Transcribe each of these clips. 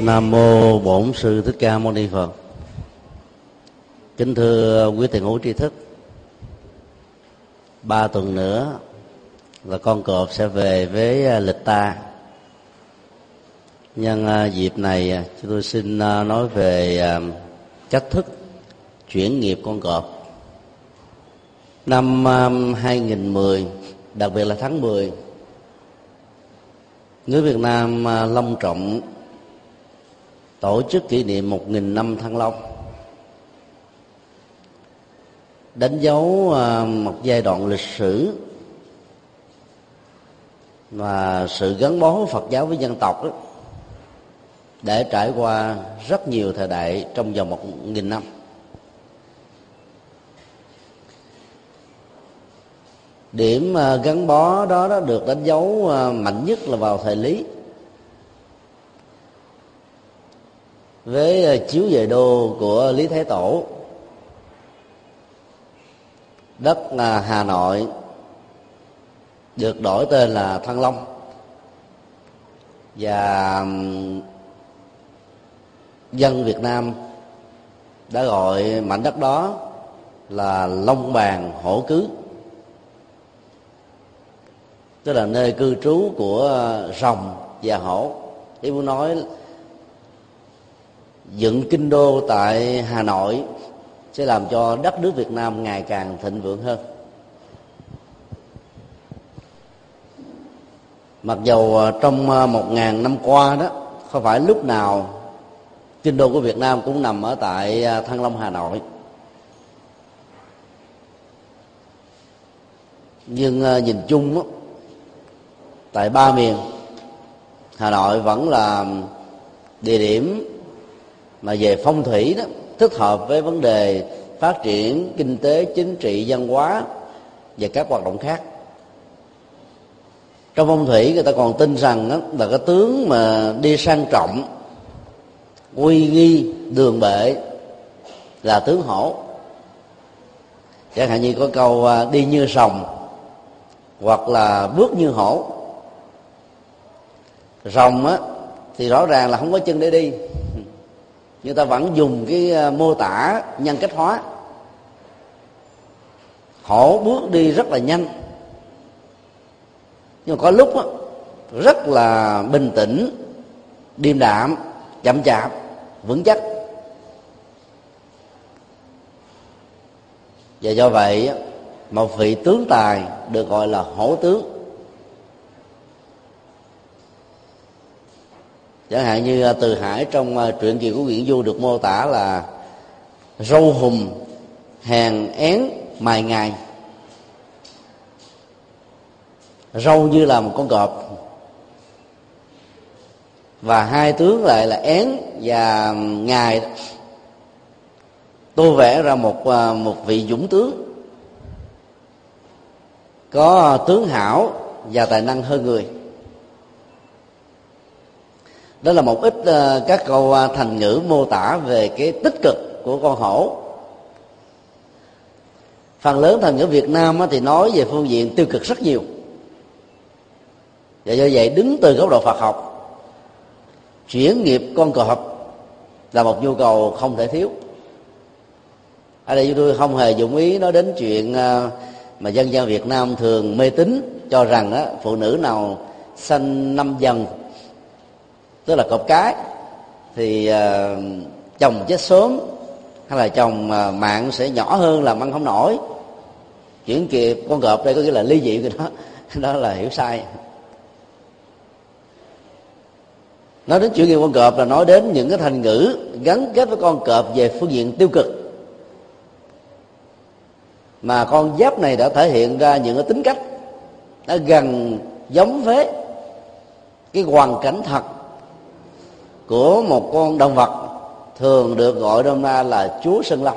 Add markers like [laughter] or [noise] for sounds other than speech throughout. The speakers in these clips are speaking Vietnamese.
nam mô bổn sư thích ca mâu ni phật. Kính thưa quý thầy hữu tri thức, ba tuần nữa là con cọp sẽ về với à, lịch ta. Nhân à, dịp này à, chúng tôi xin nói về cách thức chuyển nghiệp con cọp. Năm 2010 đặc biệt là tháng 10 người Việt Nam à, long trọng tổ chức kỷ niệm một nghìn năm thăng long. Đánh dấu à, một giai đoạn lịch sử và sự gắn bó Phật giáo với dân tộc đó, để trải qua rất nhiều thời đại trong vòng một nghìn năm. Điểm ờ, gắn bó đó, đó được đánh dấu ờ, mạnh nhất là vào thời lý. Với ờ, chiếu về đô của lý thái tổ. Đất hà nội được đổi tên là thăng long. Và dân việt nam đã gọi mảnh đất đó là long bàn hổ cứ tức là nơi cư trú của ờ, rồng và hổ. Ý muốn nói dựng kinh đô tại hà nội sẽ làm cho đất nước việt nam ngày càng thịnh vượng hơn. Mặc dầu ờ, trong ờ, một ngàn năm qua đó không phải lúc nào kinh đô của việt nam cũng nằm ở tại thăng long hà nội. Nhưng nhìn chung đó, tại ba miền, hà nội vẫn là địa điểm mà về phong thủy đó, thích hợp với vấn đề phát triển kinh tế, chính trị, văn hóa và các hoạt động khác. Trong phong thủy, người ta còn tin rằng đó là cái tướng mà đi sang trọng uy nghi, đường bệ là tướng hổ. Chẳng hạn như có câu à, đi như sòng hoặc là bước như hổ rồng á thì rõ ràng là không có chân để đi. Người ta vẫn dùng cái ờ, mô tả nhân cách hóa. Hổ bước đi rất là nhanh. Nhưng mà có lúc á, rất là bình tĩnh điềm đạm chậm chạp vững chắc. Và do vậy một vị tướng tài được gọi là hổ tướng. Chẳng hạn như à, từ hải trong à, truyện kỳ của nguyễn du được mô tả là râu hùm hàng én, mài ngày râu như là một con cọp. Và hai tướng lại là én và ngài tô vẽ ra một à, một vị dũng tướng. Có tướng hảo và tài năng hơn người đó là một ít uh, các câu uh, thành ngữ mô tả về cái tích cực của con hổ. Phần lớn thành ngữ việt nam thì nói về phương diện tiêu cực rất nhiều. Và do vậy đứng từ góc độ phật học chuyển nghiệp con cọp là một nhu cầu không thể thiếu. Ở đây chúng tôi không hề dụng ý nói đến chuyện ờ, mà dân gian việt nam thường mê tín cho rằng đó, phụ nữ nào sanh năm dần tức là cọp cái thì uh, chồng chết sớm hay là chồng uh, mạng sẽ nhỏ hơn làm ăn không nổi. Chuyển kịp con cọp đây có nghĩa là ly dị của nó [laughs] đó là hiểu sai. Nói đến chuyện nghiệp con cọp là nói đến những cái thành ngữ gắn kết với con cọp về phương diện tiêu cực. Mà con giáp này đã thể hiện ra những cái tính cách nó gần giống với cái hoàn cảnh thật của một con động vật thường được gọi đông na là chúa sơn lâm.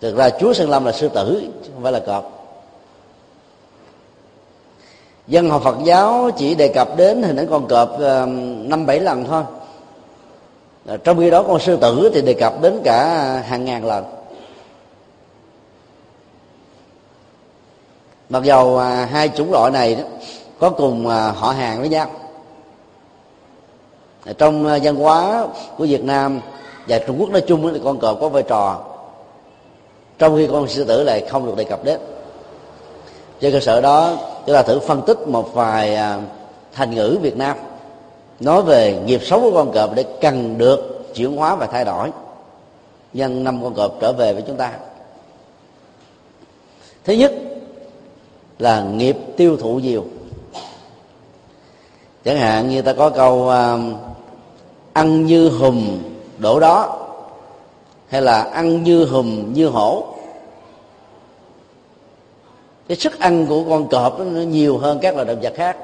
Thực ra chúa sơn lâm là sư tử chứ không phải là cọp. Dân học phật giáo chỉ đề cập đến hình ảnh con cọp ờ, năm bảy lần thôi. Ờ, trong khi đó con sư tử thì đề cập đến cả hàng ngàn lần. Mặc dầu ờ, hai chủng loại này đó, có cùng họ hàng với nhau trong ờ, văn hóa của Việt Nam và Trung Quốc nói chung thì con cọp có vai trò. Trong khi con sư tử lại không được đề cập đến. Trên cơ sở đó chúng ta thử phân tích một vài à, thành ngữ Việt Nam nói về nghiệp xấu của con cọp để cần được chuyển hóa và thay đổi. Nhân năm con cọp trở về với chúng ta. Thứ nhất là nghiệp tiêu thụ nhiều. Chẳng hạn như ta có câu uh, ăn như hùm đổ đó, hay là ăn như hùm như hổ. Cái sức ăn của con cọp nó nhiều hơn các loài động vật khác.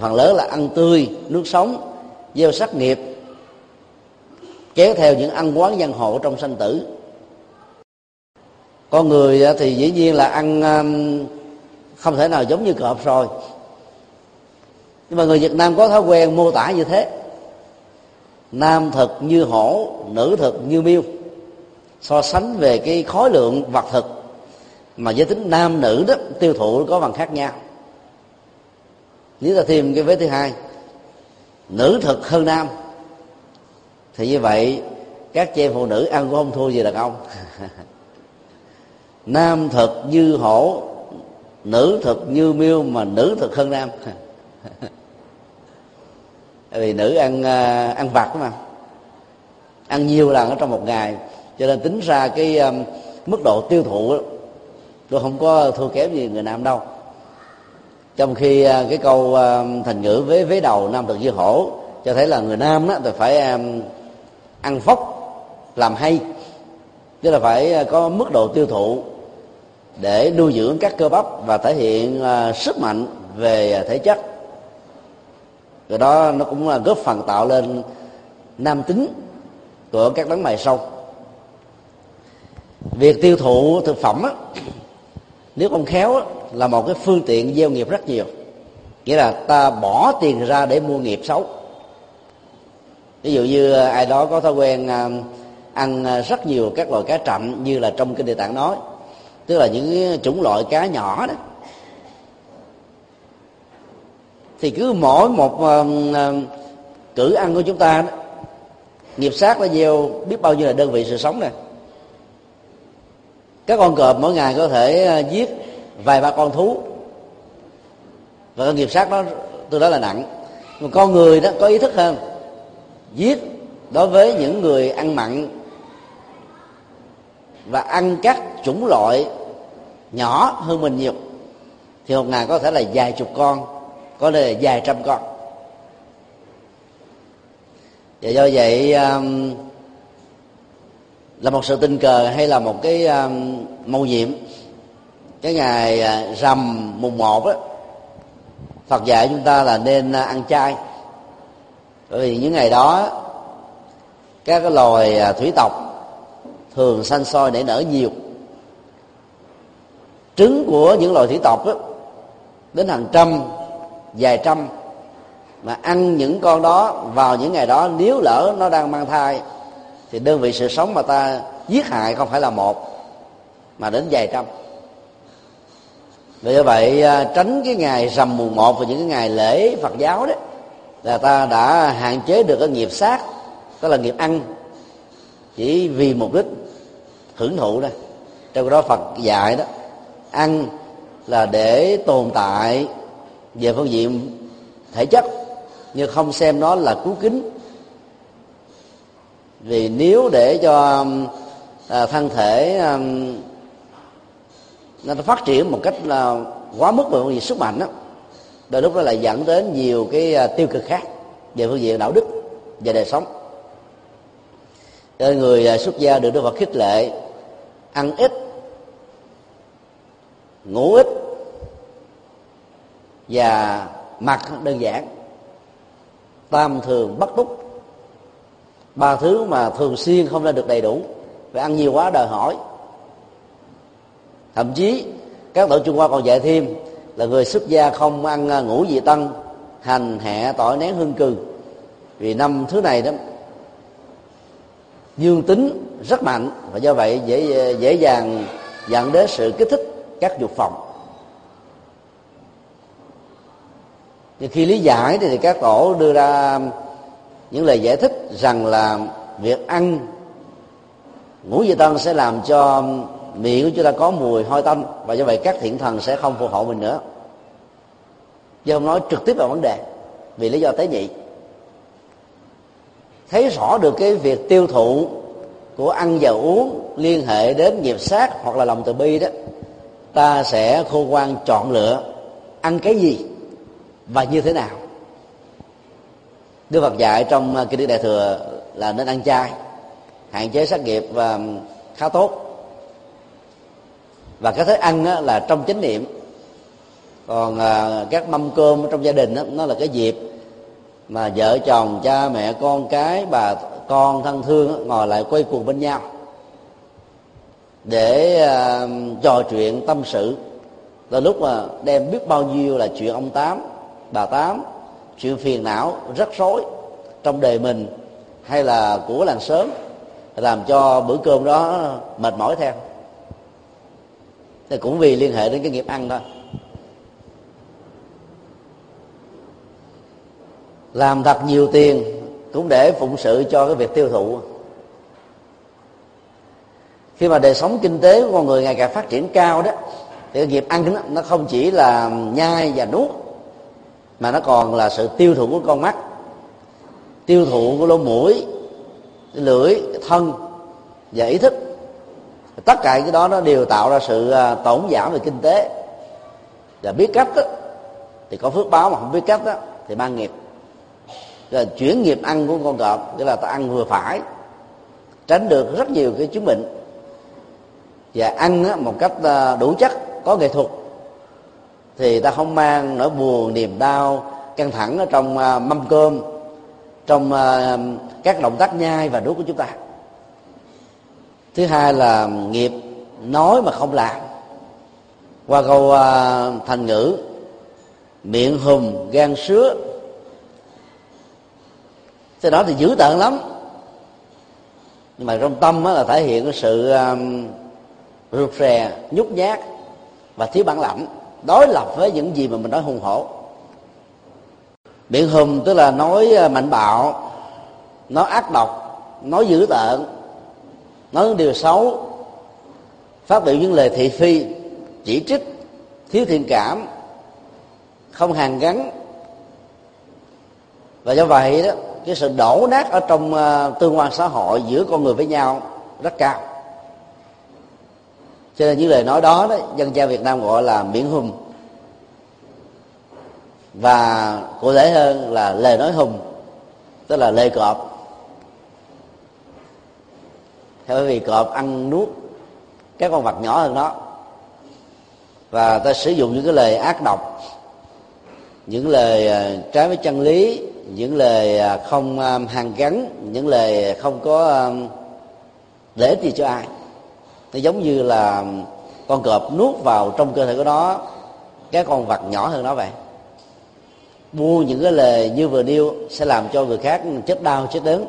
Phần lớn là ăn tươi, nước sống, gieo sắc nghiệp, kéo theo những ăn quán văn hộ trong sanh tử. Con người thì dĩ nhiên là ăn um, không thể nào giống như cọp rồi. Nhưng mà người việt nam có thói quen mô tả như thế nam thực như hổ, nữ thực như miêu. So sánh về cái khối lượng vật thực, mà giới tính nam nữ đó, tiêu thụ có bằng khác nhau. Nếu ta thêm cái vế thứ hai, nữ thực hơn nam, thì như vậy các chị em phụ nữ ăn cũng không thua gì đàn ông. [laughs] Nam thực như hổ, nữ thực như miêu, mà nữ thực hơn nam. [laughs] vì nữ ăn ờ, ăn vặt mà. Ăn nhiều lần ở trong một ngày. Cho nên tính ra cái um, mức độ tiêu thụ tôi không có thua kém gì người nam đâu. Trong khi uh, cái câu uh, thành ngữ với vế đầu nam thực như hổ cho thấy là người nam đó thì phải um, ăn phốc làm hay. Tức là phải uh, có mức độ tiêu thụ để nuôi dưỡng các cơ bắp và thể hiện uh, sức mạnh về thể chất rồi đó nó cũng là góp phần tạo lên nam tính của các đấng mày sâu. Việc tiêu thụ thực phẩm á, nếu không khéo á, là một cái phương tiện gieo nghiệp rất nhiều. Nghĩa là ta bỏ tiền ra để mua nghiệp xấu. Ví dụ như à, ai đó có thói quen à, ăn à, rất nhiều các loại cá chậm như là trong kinh địa tạng nói tức là những chủng loại cá nhỏ đó thì cứ mỗi một uh, cử ăn của chúng ta đó, nghiệp sát nó gieo biết bao nhiêu là đơn vị sự sống này các con cọp mỗi ngày có thể ờ, giết vài ba con thú. Và cái nghiệp sát đó tôi nói là nặng. Mà con người đó có ý thức hơn. Giết đối với những người ăn mặn và ăn các chủng loại nhỏ hơn mình nhiều. Thì một ngày có thể là vài chục con có lẽ vài trăm con. Và do vậy um, là một sự tình cờ hay là một cái um, mâu nhiệm cái ngày à, rằm mùng một á Phật dạy chúng ta là nên à, ăn chay. Bởi vì những ngày đó các cái loài à, thủy tộc thường sanh soi nảy nở nhiều. Trứng của những loài thủy tộc đó, đến hàng trăm vài trăm mà ăn những con đó vào những ngày đó, nếu lỡ nó đang mang thai, thì đơn vị sự sống mà ta giết hại không phải là một, mà đến vài trăm. Vì vậy à, tránh cái ngày rằm mùng một và những cái ngày lễ phật giáo đó, là ta đã hạn chế được cái nghiệp sát, tức là nghiệp ăn, chỉ vì mục đích hưởng thụ đây trong đó phật dạy đó, ăn là để tồn tại về phương diện thể chất nhưng không xem nó là cứu kính. Vì nếu để cho à, thân thể à, nó phát triển một cách là quá mức về phương diện sức mạnh đó đôi lúc đó lại dẫn đến nhiều cái à, tiêu cực khác về phương diện đạo đức và đời sống. Nên người à, xuất gia được Đức Phật khích lệ ăn ít ngủ ít và mặt đơn giản. Tam thường bất túc ba thứ mà thường xuyên không ra được đầy đủ, phải ăn nhiều quá đòi hỏi. Thậm chí, các tổ trung hoa còn dạy thêm là người xuất gia không ăn à, ngủ ngũ vị tăng, hành hẹ tỏi nén hương cừ. Vì năm thứ này đó, dương tính rất mạnh và do vậy dễ dễ dàng dẫn đến sự kích thích các dục phòng nhưng khi lý giải thì các tổ đưa ra những lời giải thích rằng là việc ăn ngũ vị tân sẽ làm cho miệng của chúng ta có mùi hôi tanh và do vậy các thiện thần sẽ không phù hộ mình nữa. Chứ không nói trực tiếp vào vấn đề, vì lý do tế nhị. Thấy rõ được cái việc tiêu thụ của ăn và uống liên hệ đến nghiệp sát hoặc là lòng từ bi đó, ta sẽ khô quan chọn lựa ăn cái gì và như thế nào? Đức Phật dạy trong ờ, kinh điển đại thừa là nên ăn chay hạn chế sát nghiệp và khá tốt. Và cái thức ăn là trong chánh niệm. Còn à, các mâm cơm trong gia đình nó là cái dịp mà vợ chồng cha mẹ con cái bà con thân thương ngồi lại quay cuồng bên nhau để à, trò chuyện tâm sự. Là lúc mà đem biết bao nhiêu là chuyện ông tám bà tám chuyện phiền não rắc rối trong đời mình hay là của làng sớm làm cho bữa cơm đó mệt mỏi theo. Thì cũng vì liên hệ đến cái nghiệp ăn thôi. Làm thật nhiều tiền cũng để phụng sự cho cái việc tiêu thụ. Khi mà đời sống kinh tế của con người ngày càng phát triển cao đó thì cái nghiệp ăn đó, nó không chỉ là nhai và nuốt mà nó còn là sự tiêu thụ của con mắt tiêu thụ của lỗ mũi lưỡi thân và ý thức. Tất cả cái đó nó đều tạo ra sự à, tổn giảm về kinh tế. Và biết cách đó, thì có phước báo mà không biết cách đó, thì mang nghiệp. Là chuyển nghiệp ăn của con cọp tức là ta ăn vừa phải tránh được rất nhiều cái chứng bệnh. Và ăn một cách à, đủ chất có nghệ thuật thì ta không mang nỗi buồn niềm đau căng thẳng ở trong à, mâm cơm trong à, các động tác nhai và nuốt của chúng ta. Thứ hai là nghiệp nói mà không làm. Qua câu uh, thành ngữ miệng hùm gan sứa. Cái đó thì dữ tợn lắm. Nhưng mà trong tâm là thể hiện cái sự um, rụt rè nhút nhát và thiếu bản lãnh đối lập với những gì mà mình nói hùng hổ. Biện hùng tức là nói à, mạnh bạo, nói ác độc, nói dữ tợn, nói những điều xấu, phát biểu những lời thị phi, chỉ trích, thiếu thiện cảm, không hàn gắn. Và do vậy đó, cái sự đổ nát ở trong à, tương quan xã hội giữa con người với nhau rất cao cho nên những lời nói đó đó, dân gian việt nam gọi là miễn hùng và cụ thể hơn là lời nói hùng tức là lời cọp. Bởi vì cọp ăn nuốt các con vật nhỏ hơn nó và ta sử dụng những cái lời ác độc, những lời à, trái với chân lý, những lời à, không hàng hàn gắn, những lời không có à, để gì cho ai nó giống như là con cọp nuốt vào trong cơ thể của nó các con vật nhỏ hơn nó vậy. Buông những cái lời như vừa nêu sẽ làm cho người khác chết đau, chết đớn.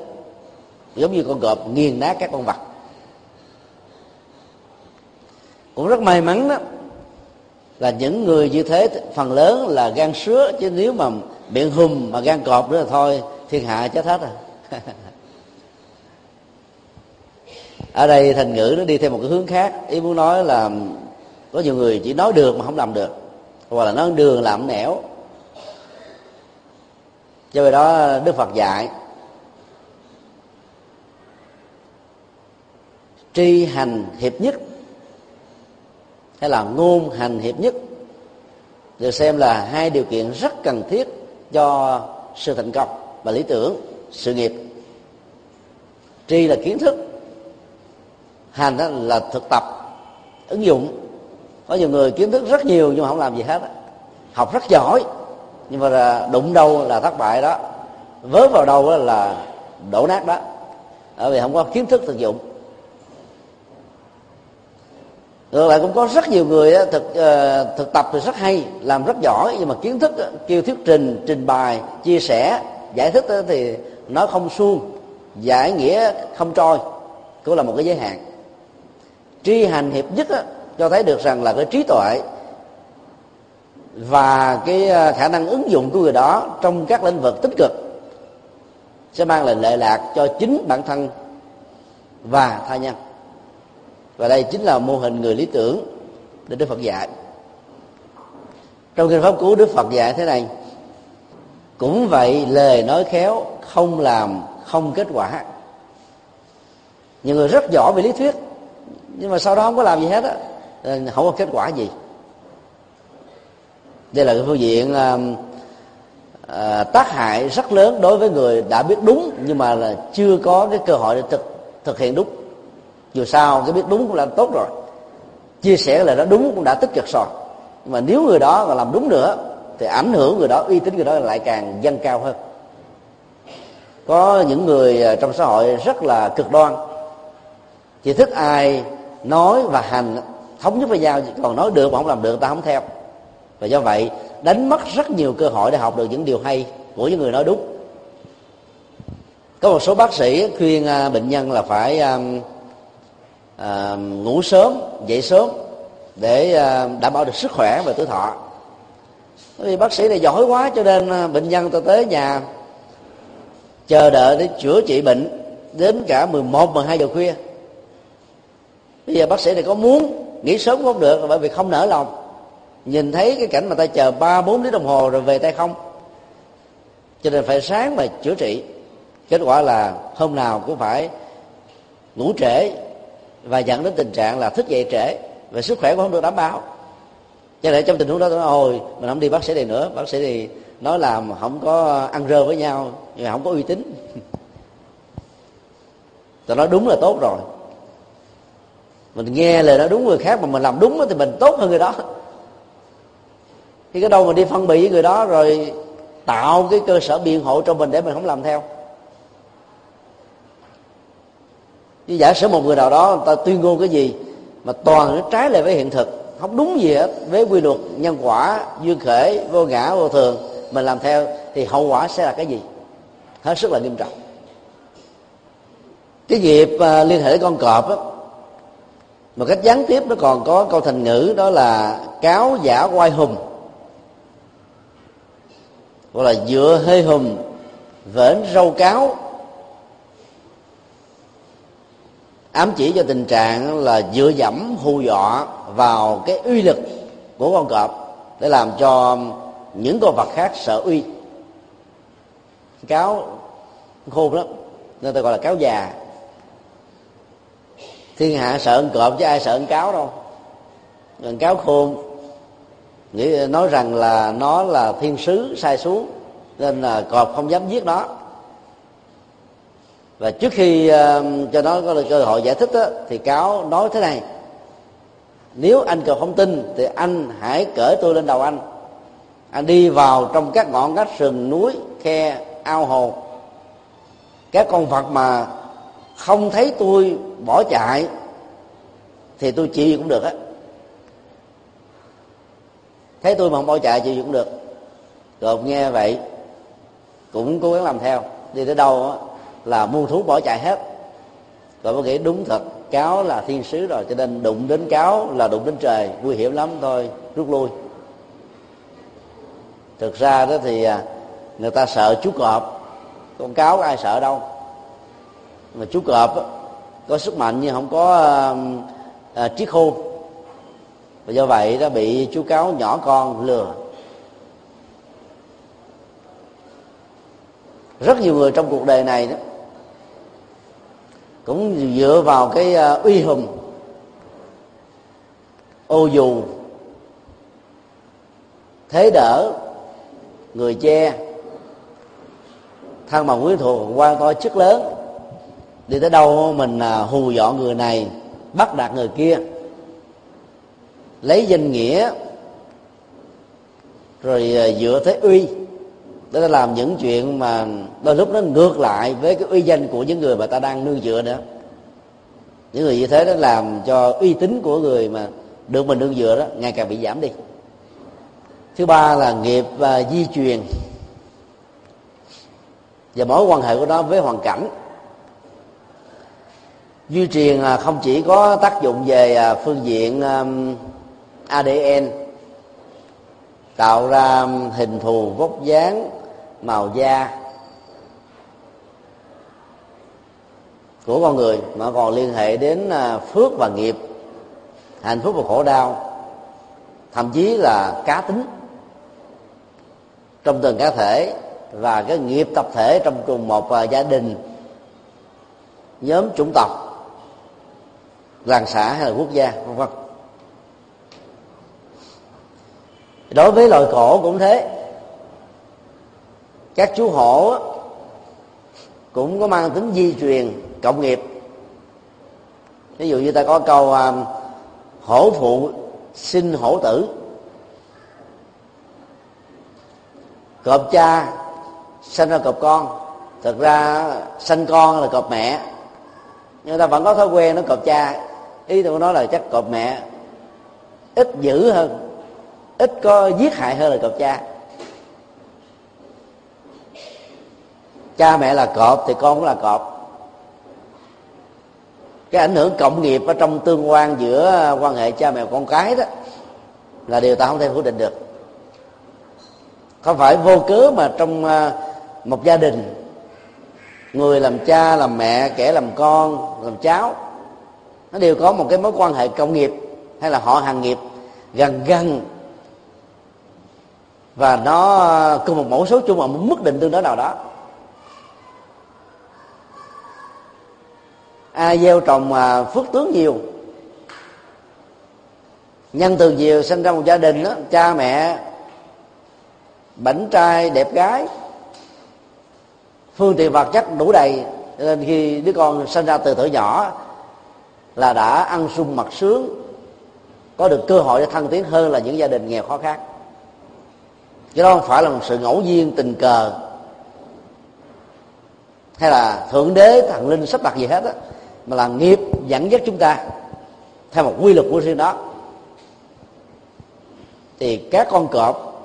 Giống như con cọp nghiền nát các con vật. Cũng rất may mắn đó, là những người như thế, phần lớn là gan sứa, chứ nếu mà miệng hùm mà gan cọp nữa là thôi, thiên hạ chết hết rồi. [laughs] ở đây thành ngữ nó đi theo một cái hướng khác. Ý muốn nói là có nhiều người chỉ nói được mà không làm được. Hoặc là nói đường làm nẻo. Do vậy đó, đức phật dạy, tri hành hiệp nhất hay là ngôn hành hiệp nhất được xem là hai điều kiện rất cần thiết cho sự thành công và lý tưởng, sự nghiệp. Tri là kiến thức hành đó là thực tập, ứng dụng. Có nhiều người kiến thức rất nhiều nhưng mà không làm gì hết học rất giỏi, nhưng mà đụng đâu là thất bại đó. Vớ vào đâu là đổ nát đó. Bởi vì không có kiến thức thực dụng. Ngược lại cũng có rất nhiều người thực ờ, thực tập thì rất hay, làm rất giỏi, nhưng mà kiến thức kêu thuyết trình trình bày, chia sẻ, giải thích thì nó không suông, giải nghĩa không trôi. Cũng là một cái giới hạn tri hành hiệp nhất cho thấy được rằng là cái trí tuệ và cái ờ, khả năng ứng dụng của người đó trong các lĩnh vực tích cực sẽ mang lại lệ lạc cho chính bản thân và tha nhân. Và đây chính là mô hình người lý tưởng để đức phật dạy. Trong kinh pháp cú đức phật dạy thế này, cũng vậy, lời nói khéo không làm không kết quả. Nhiều người rất giỏi về lý thuyết nhưng mà sau đó không có làm gì hết á. Ờ, không có kết quả gì. Đây là cái phương diện à, à, tác hại rất lớn đối với người đã biết đúng nhưng mà là chưa có cái cơ hội để thực thực hiện đúng. Dù sao cái biết đúng cũng là tốt rồi. Chia sẻ là nó đúng cũng đã tích cực rồi. Nhưng mà nếu người đó còn làm đúng nữa thì ảnh hưởng người đó uy tín người đó lại càng dâng cao hơn. Có những người trong xã hội rất là cực đoan. Chỉ thích ai nói và hành thống nhất với nhau còn nói được mà không làm được ta không theo. Và do vậy đánh mất rất nhiều cơ hội để học được những điều hay của những người nói đúng. Có một số bác sĩ khuyên à, bệnh nhân là phải à, à, ngủ sớm dậy sớm để à, đảm bảo được sức khỏe và tuổi thọ. Vì bác sĩ này giỏi quá cho nên à, bệnh nhân ta tới nhà chờ đợi để chữa trị bệnh đến cả 11, 12 giờ khuya bây giờ bác sĩ này có muốn nghỉ sớm cũng không được, bởi vì không nở lòng. Nhìn thấy cái cảnh mà ta chờ ba, bốn tiếng đồng hồ rồi về tay không? Cho nên phải sáng mà chữa trị. Kết quả là hôm nào cũng phải ngủ trễ và dẫn đến tình trạng là thức dậy trễ và sức khỏe cũng không được đảm bảo. Cho nên trong tình huống đó tôi nói, ôi, mình không đi bác sĩ này nữa. Bác sĩ thì nói là không có ăn rơ với nhau, nhưng mà không có uy tín. [laughs] Tôi nói, đúng là tốt rồi mình nghe lời nói đúng người khác mà mình làm đúng thì mình tốt hơn người đó. Khi cái đâu mình đi phân biệt với người đó rồi tạo cái cơ sở biện hộ cho mình để mình không làm theo. Chứ giả sử một người nào đó người ta tuyên ngôn cái gì mà toàn nó trái lại với hiện thực không đúng gì hết với quy luật nhân quả duyên khể vô ngã vô thường mình làm theo thì hậu quả sẽ là cái gì? Hết sức là nghiêm trọng. Cái nghiệp uh, liên hệ với con cọp á một cách gián tiếp nó còn có câu thành ngữ, đó là cáo giả quay hùng. Gọi là dựa hơi hùng, vễn râu cáo. Ám chỉ cho tình trạng là dựa dẫm, hù dọa vào cái uy lực của con cọp để làm cho những con vật khác sợ uy. Cáo khôn lắm nên ta gọi là cáo già thiên hạ sợ ăn cọp chứ ai sợ ăn cáo đâu. Ăn cáo khôn nghĩ nói rằng là nó là thiên sứ sai xuống nên là cọp không dám giết nó. Và trước khi uh, cho nó có cơ hội giải thích đó, thì cáo nói thế này. Nếu anh cọp không tin thì anh hãy cởi tôi lên đầu anh. Anh đi vào trong các ngọn ngách sườn núi khe ao hồ. Các con vật mà không thấy tôi bỏ chạy, thì tôi chịu gì cũng được á. Thấy tôi mà không bỏ chạy, chịu gì cũng được. Rồi nghe vậy, cũng cố gắng làm theo. Đi tới đâu á, là muôn thú bỏ chạy hết. Rồi mới nghĩ, đúng thật, cáo là thiên sứ rồi, cho nên đụng đến cáo là đụng đến trời. Nguy hiểm lắm, thôi, rút lui. Thực ra đó thì à, người ta sợ chú cọp, con cáo ai sợ đâu mà chú cọp á, có sức mạnh nhưng không có à, à, triết khôn. Và do vậy nó bị chú cáo nhỏ con lừa. Rất nhiều người trong cuộc đời này đó cũng dựa vào cái à, uy hùng ô dù thế đỡ người che thân bằng quyến thuộc quan to chức lớn đi tới đâu mình à, hù dọa người này, bắt đạt người kia. Lấy danh nghĩa, rồi à, dựa thế uy, để ta làm những chuyện mà đôi lúc nó ngược lại với cái uy danh của những người mà ta đang nương dựa nữa những người như thế nó làm cho uy tín của người mà được mình nương dựa đó ngày càng bị giảm đi. Thứ ba là nghiệp và di truyền. Và mối quan hệ của nó với hoàn cảnh di truyền à, không chỉ có tác dụng về à, phương diện ADN tạo ra hình thù, vóc dáng, màu da của con người, mà còn liên hệ đến à, phước và nghiệp, hạnh phúc và khổ đau, thậm chí là cá tính trong từng cá thể và cái nghiệp tập thể trong cùng một gia đình, nhóm chủng tộc làng xã hay là quốc gia, vân vân. Đối với loài cổ cũng thế. Các chú hổ cũng có mang tính di truyền, cộng nghiệp. Ví dụ như ta có câu à, hổ phụ sinh hổ tử. Cọp cha sinh ra cọp con thực ra sinh con là cọp mẹ. Nhưng ta vẫn có thói quen nó cọp cha ý tôi nói là chắc cọp mẹ ít dữ hơn, ít có giết hại hơn là cọp cha. Cha mẹ là cọp thì con cũng là cọp. Cái ảnh hưởng cộng nghiệp ở trong tương quan giữa quan hệ cha mẹ con cái đó là điều ta không thể phủ định được. Không phải vô cớ mà trong à, một gia đình, người làm cha, làm mẹ, kẻ làm con, làm cháu nó đều có một cái mối quan hệ công nghiệp hay là họ hàng nghiệp gần gần. Và nó cùng một mẫu số chung ở một mức định tương đối nào đó. Ai gieo trồng à, phước tướng nhiều. Nhân từ nhiều sinh ra một gia đình đó, cha mẹ, bảnh trai, đẹp gái. Phương tiện vật chất đủ đầy nên khi đứa con sinh ra từ tuổi nhỏ là đã ăn sung mặc sướng, có được cơ hội để thăng tiến hơn là những gia đình nghèo khó khăn chứ đó không phải là một sự ngẫu nhiên, tình cờ, hay là thượng đế, thần linh sắp đặt gì hết á, mà là nghiệp dẫn dắt chúng ta theo một quy luật của riêng đó. Thì các con cọp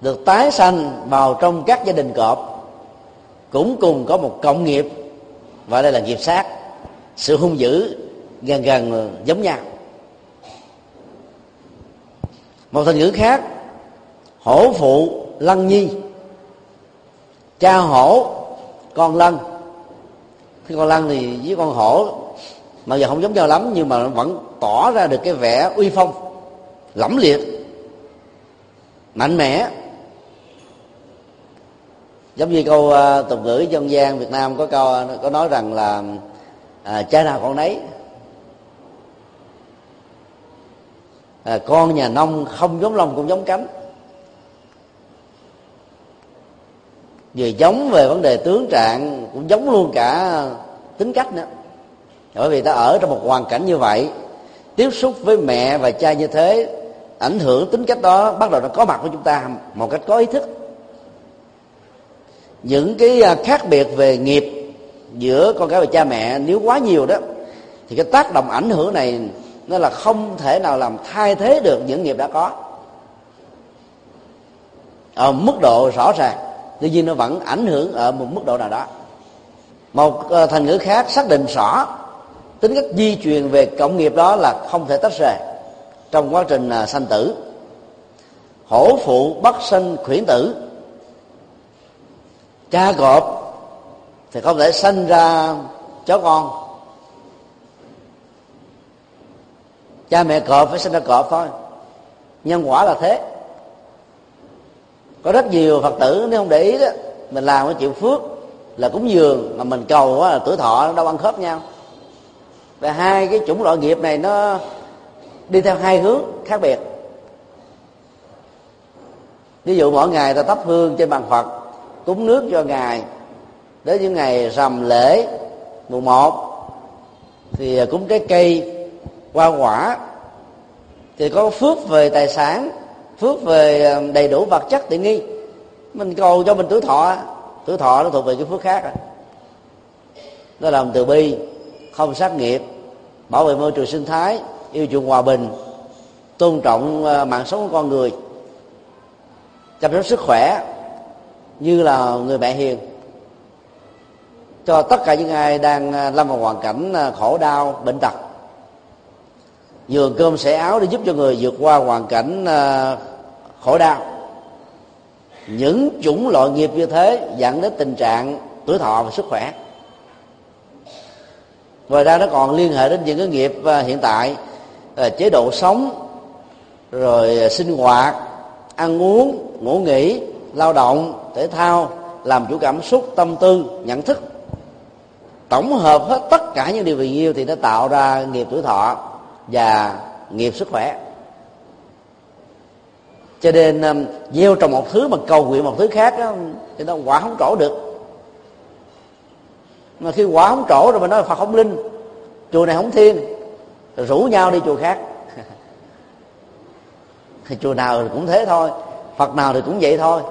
được tái sanh vào trong các gia đình cọp cũng cùng có một cộng nghiệp, và đây là nghiệp sát sự hung dữ gần gần giống nhau. Một thành ngữ khác, hổ phụ lân nhi. Cha hổ, con lân cái con lân thì với con hổ mà giờ không giống nhau lắm, nhưng mà vẫn tỏ ra được cái vẻ uy phong, lẫm liệt, mạnh mẽ. Giống như câu à, tục ngữ dân gian Việt Nam có câu à, có nói rằng là à, cha nào con đấy? À, con nhà nông không giống lòng cũng giống cánh. Vừa giống về vấn đề tướng trạng cũng giống luôn cả tính cách nữa. Bởi vì ta ở trong một hoàn cảnh như vậy tiếp xúc với mẹ và cha như thế ảnh hưởng tính cách đó bắt đầu nó có mặt của chúng ta một cách có ý thức. Những cái à, khác biệt về nghiệp giữa con cái và cha mẹ nếu quá nhiều đó, thì cái tác động ảnh hưởng này nó là không thể nào làm thay thế được những nghiệp đã có. Ở mức độ rõ ràng, tuy nhiên nó vẫn ảnh hưởng ở một mức độ nào đó. Một ờ, thành ngữ khác xác định rõ tính cách di truyền về cộng nghiệp đó là không thể tách rời trong quá trình ờ, sanh tử. Hổ phụ bất sinh khuyển tử. Cha cọp thì không thể sanh ra chó con. Cha mẹ cọp phải sinh ra cọp thôi. Nhân quả là thế. Có rất nhiều phật tử nếu không để ý đó, mình làm cái chịu phước là cúng dường, mà mình cầu là tuổi thọ nó đâu ăn khớp nhau. Và hai cái chủng loại nghiệp này nó đi theo hai hướng khác biệt. Ví dụ mỗi ngày ta thắp hương trên bàn phật, cúng nước cho ngài đến những ngày rằm lễ, mùng một, thì cúng trái cây hoa quả, thì có phước về tài sản, phước về đầy đủ vật chất tiện nghi. Mình cầu cho mình tuổi thọ tuổi thọ nó thuộc về cái phước khác rồi đó là từ bi, không sát nghiệp, bảo vệ môi trường sinh thái, yêu chuộng hòa bình, tôn trọng ờ, mạng sống của con người, chăm sóc sức khỏe, như là người mẹ hiền cho tất cả những ai đang à, lâm vào hoàn cảnh à, khổ đau, bệnh tật. Nhường cơm sẻ áo để giúp cho người vượt qua hoàn cảnh à, khổ đau. Những chủng loại nghiệp như thế dẫn đến tình trạng tuổi thọ và sức khỏe. Ngoài ra nó còn liên hệ đến những cái nghiệp hiện tại chế độ sống, rồi sinh hoạt, ăn uống, ngủ nghỉ, lao động, thể thao, làm chủ cảm xúc, tâm tư, nhận thức tổng hợp hết tất cả những điều vì nhiêu thì nó tạo ra nghiệp tuổi thọ và nghiệp sức khỏe. Cho nên um, gieo trồng một thứ mà cầu nguyện một thứ khác đó, thì nó quả không trổ được. Mà khi quả không trổ rồi mà nói phật không linh chùa này không thiên rồi rủ nhau đi chùa khác. [laughs] Thì chùa nào cũng thế thôi phật nào thì cũng vậy thôi.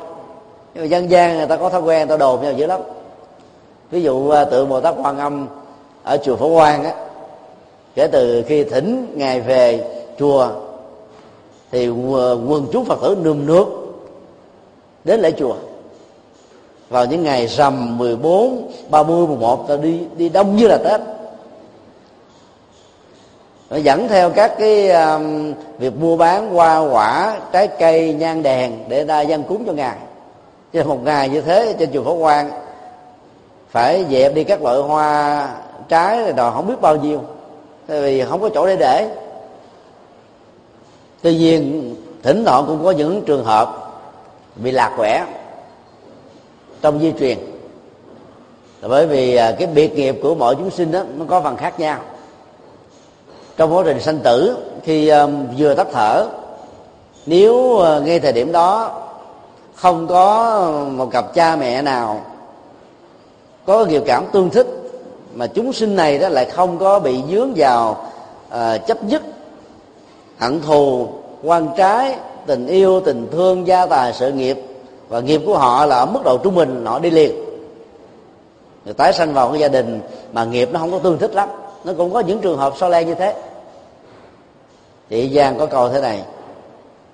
Nhưng mà dân gian người ta có thói quen người ta đồn nhau dữ lắm ví dụ à, tượng bồ tát quan âm ở chùa phổ quang á kể từ khi thỉnh ngài về chùa thì quần à, chúng phật tử nườm nước đến lễ chùa. Vào những ngày rằm 14, 30, 11 ta đi đi đông như là Tết. Nó dẫn theo các cái um, việc mua bán hoa quả trái cây nhang đèn để ta dân cúng cho ngài. Cho một ngày như thế trên chùa phổ quang phải dẹp đi các loại hoa trái rồi đòi không biết bao nhiêu. Tại vì không có chỗ để để. Tuy nhiên thỉnh thoảng cũng có những trường hợp bị lạc quẻ trong di truyền. Bởi vì à, cái biệt nghiệp của mọi chúng sinh đó nó có phần khác nhau. Trong quá trình sanh tử khi um, vừa tắt thở nếu uh, ngay thời điểm đó không có một cặp cha mẹ nào có nghiệp cảm tương thích mà chúng sinh này đó lại không có bị dướng vào uh, chấp dứt hận thù quan trái tình yêu tình thương gia tài sự nghiệp. Và nghiệp của họ là ở mức độ trung bình họ đi liền. Người tái sanh vào cái gia đình mà nghiệp nó không có tương thích lắm. Nó cũng có những trường hợp so le như thế. Chị giang có câu thế này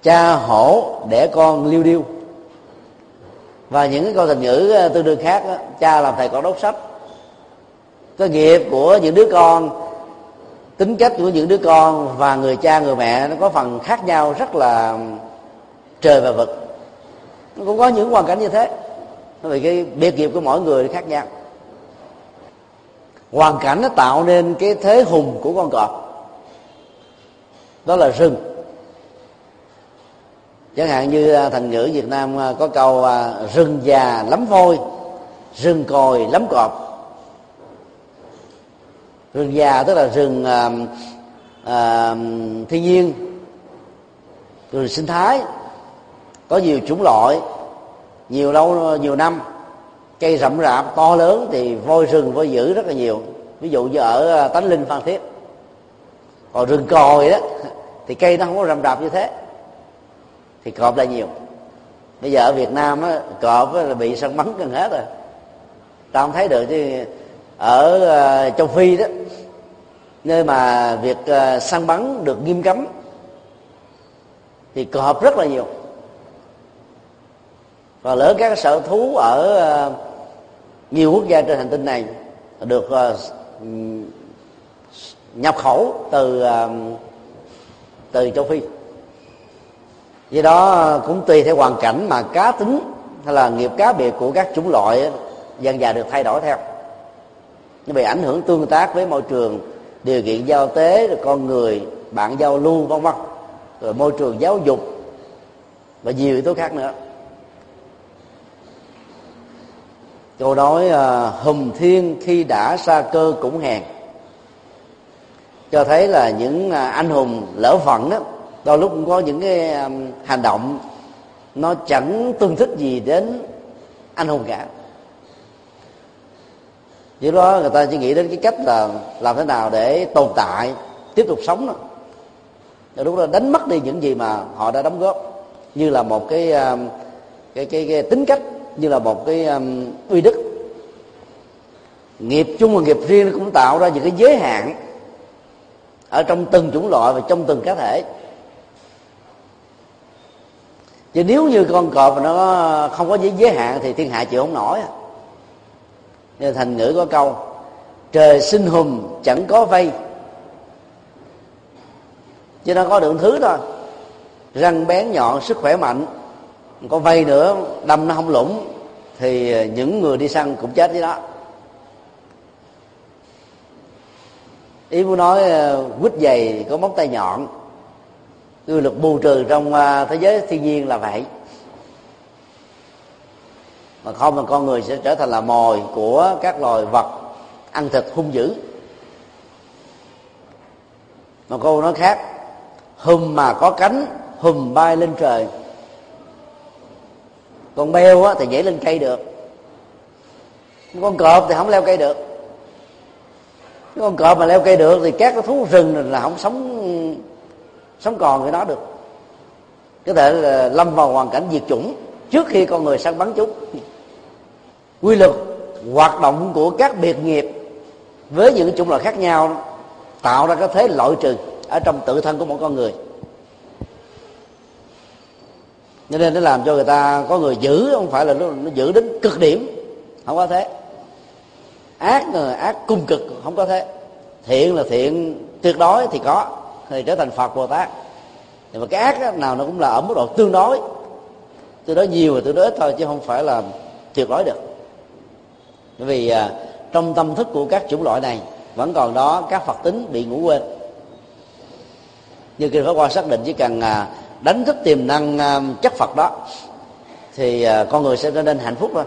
cha hổ để con liêu điêu và những cái câu thành ngữ ờ, tương đương khác đó, cha làm thầy con đốt sách cái nghiệp của những đứa con tính cách của những đứa con và người cha người mẹ nó có phần khác nhau rất là trời và vực. Nó cũng có những hoàn cảnh như thế. Vì cái biệt nghiệp của mỗi người khác nhau. Hoàn cảnh nó tạo nên cái thế hùng của con cọp. Đó là rừng chẳng hạn như à, thành ngữ việt nam à, có câu à, rừng già lắm voi rừng còi lắm cọp. Rừng già tức là rừng à, à, thiên nhiên rừng sinh thái có nhiều chủng loại nhiều lâu nhiều năm. Cây rậm rạp to lớn thì voi rừng voi dữ rất là nhiều. Ví dụ như ở tánh linh phan thiết. Còn rừng còi đó thì cây nó không có rậm rạp như thế thì cọp là nhiều. Bây giờ ở việt nam á cọp là bị săn bắn gần hết rồi. Ta không thấy được chứ. Ở uh, châu phi đó nơi mà việc uh, săn bắn được nghiêm cấm thì cọp rất là nhiều. Và lỡ các sở thú ở uh, nhiều quốc gia trên hành tinh này được uh, nhập khẩu từ uh, từ châu phi do đó cũng tùy theo hoàn cảnh mà cá tính hay là nghiệp cá biệt của các chủng loại dần dà được thay đổi theo. Như vậy ảnh hưởng tương tác với môi trường, điều kiện giao tế, rồi con người, bạn giao lưu, vân vân. Rồi môi trường giáo dục, và nhiều yếu tố khác nữa. Câu nói hùng hùm thiên khi đã xa cơ cũng hèn. Cho thấy là những à, anh hùng lỡ phận đó đôi lúc cũng có những cái um, hành động nó chẳng tương thích gì đến anh hùng cả. Do đó người ta chỉ nghĩ đến cái cách là làm thế nào để tồn tại tiếp tục sống đó. Rồi lúc đó đánh mất đi những gì mà họ đã đóng góp như là một cái um, cái cái, cái tính cách như là một cái um, uy đức. Nghiệp chung và nghiệp riêng cũng tạo ra những cái giới hạn ở trong từng chủng loại và trong từng cá thể chứ nếu như con cọp nó không có giới, giới hạn thì thiên hạ chịu không nổi. Nên thành ngữ có câu trời sinh hùm chẳng có vây. Chứ nó có được thứ thôi. Răng bén nhọn sức khỏe mạnh có vây nữa đâm nó không lũng thì những người đi săn cũng chết với đó ý muốn nói ờ, quýt dày có móng tay nhọn quy luật bù trừ trong à, thế giới thiên nhiên là vậy. Mà không là con người sẽ trở thành là mồi của các loài vật ăn thịt hung dữ. Một câu nói khác hùm mà có cánh hùm bay lên trời. Con beo á, thì nhảy lên cây được. Con cọp thì không leo cây được. Con cọp mà leo cây được thì các cái thú rừng là không sống sống còn với nó được. Có thể là lâm vào hoàn cảnh diệt chủng trước khi con người săn bắn chúng. Quy luật hoạt động của các biệt nghiệp với những chủng loại khác nhau tạo ra cái thế loại trừ ở trong tự thân của mỗi con người. Cho nên nó làm cho người ta có người giữ không phải là nó, nó giữ đến cực điểm không có thế. Ác là ác cung cực không có thế. Thiện là thiện tuyệt đối thì có thì trở thành phật bồ tát. Nhưng mà cái ác nào nó cũng là ở mức độ tương đối. Tương đối nhiều và tương đối ít thôi chứ không phải là tuyệt đối được. Bởi vì à, trong tâm thức của các chủng loại này vẫn còn đó các phật tính bị ngủ quên. Như kinh pháp quan xác định chỉ cần à, đánh thức tiềm năng à, chất phật đó thì à, con người sẽ trở nên hạnh phúc thôi.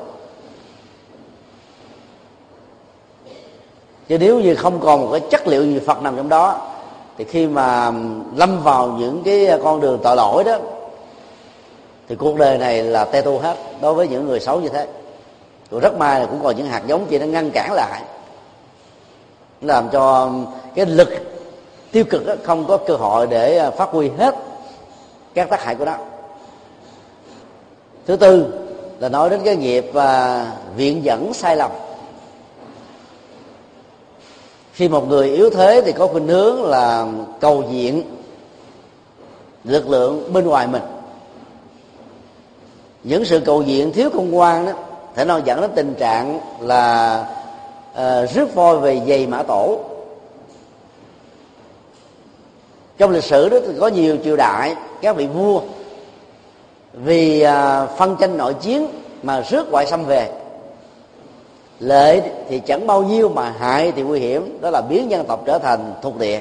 Chứ nếu như không còn một cái chất liệu gì phật nằm trong đó thì khi mà lâm vào những cái con đường tội lỗi đó, thì cuộc đời này là te tu hết, đối với những người xấu như thế. Rồi rất may là cũng còn những hạt giống kia nó ngăn cản lại, làm cho cái lực tiêu cực không có cơ hội để à, phát huy hết các tác hại của nó. Thứ tư là nói đến cái nghiệp và viện dẫn sai lầm khi một người yếu thế thì có khuynh hướng là cầu diện lực lượng bên ngoài mình. Những sự cầu diện thiếu công quan đó thể nó dẫn đến tình trạng là uh, rước voi về giày mã tổ. Trong lịch sử đó thì có nhiều triều đại các vị vua vì uh, phân tranh nội chiến mà rước ngoại xâm về lợi thì chẳng bao nhiêu mà hại thì nguy hiểm. Đó là biến dân tộc trở thành thuộc địa.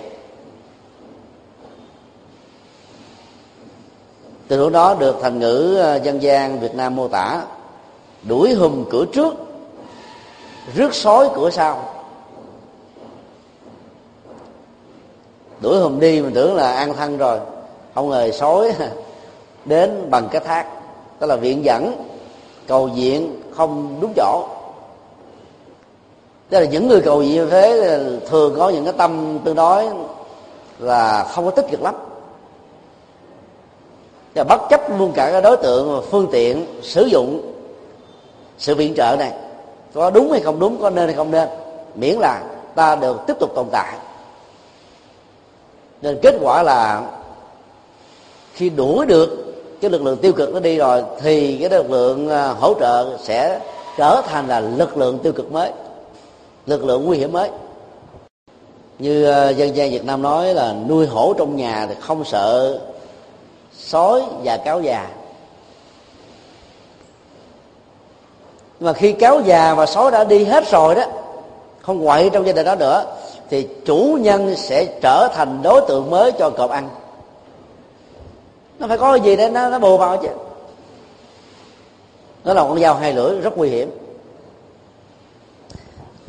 Từ lúc đó được thành ngữ ờ, dân gian việt nam mô tả, đuổi hùm cửa trước, rước sói cửa sau. Đuổi hùm đi mình tưởng là an thân rồi, không ngờ sói [laughs] đến bằng cái thác. Đó là viện dẫn, cầu diện không đúng chỗ tức là những người cầu nguyện như thế thường có những cái tâm tương đối là không có tích cực lắm. Và bất chấp luôn cả cái đối tượng và phương tiện sử dụng sự viện trợ này, có đúng hay không đúng, có nên hay không nên, miễn là ta được tiếp tục tồn tại. Nên kết quả là khi đuổi được cái lực lượng tiêu cực nó đi rồi thì cái lực lượng à, hỗ trợ sẽ trở thành là lực lượng tiêu cực mới lực lượng nguy hiểm mới như ờ, dân gian Việt Nam nói là nuôi hổ trong nhà thì không sợ sói và cáo già. Mà khi cáo già và sói đã đi hết rồi đó, không quậy trong gia đình đó nữa, thì chủ nhân sẽ trở thành đối tượng mới cho cọp ăn. Nó phải có gì để nó nó bù vào chứ. Nó là con dao hai lưỡi rất nguy hiểm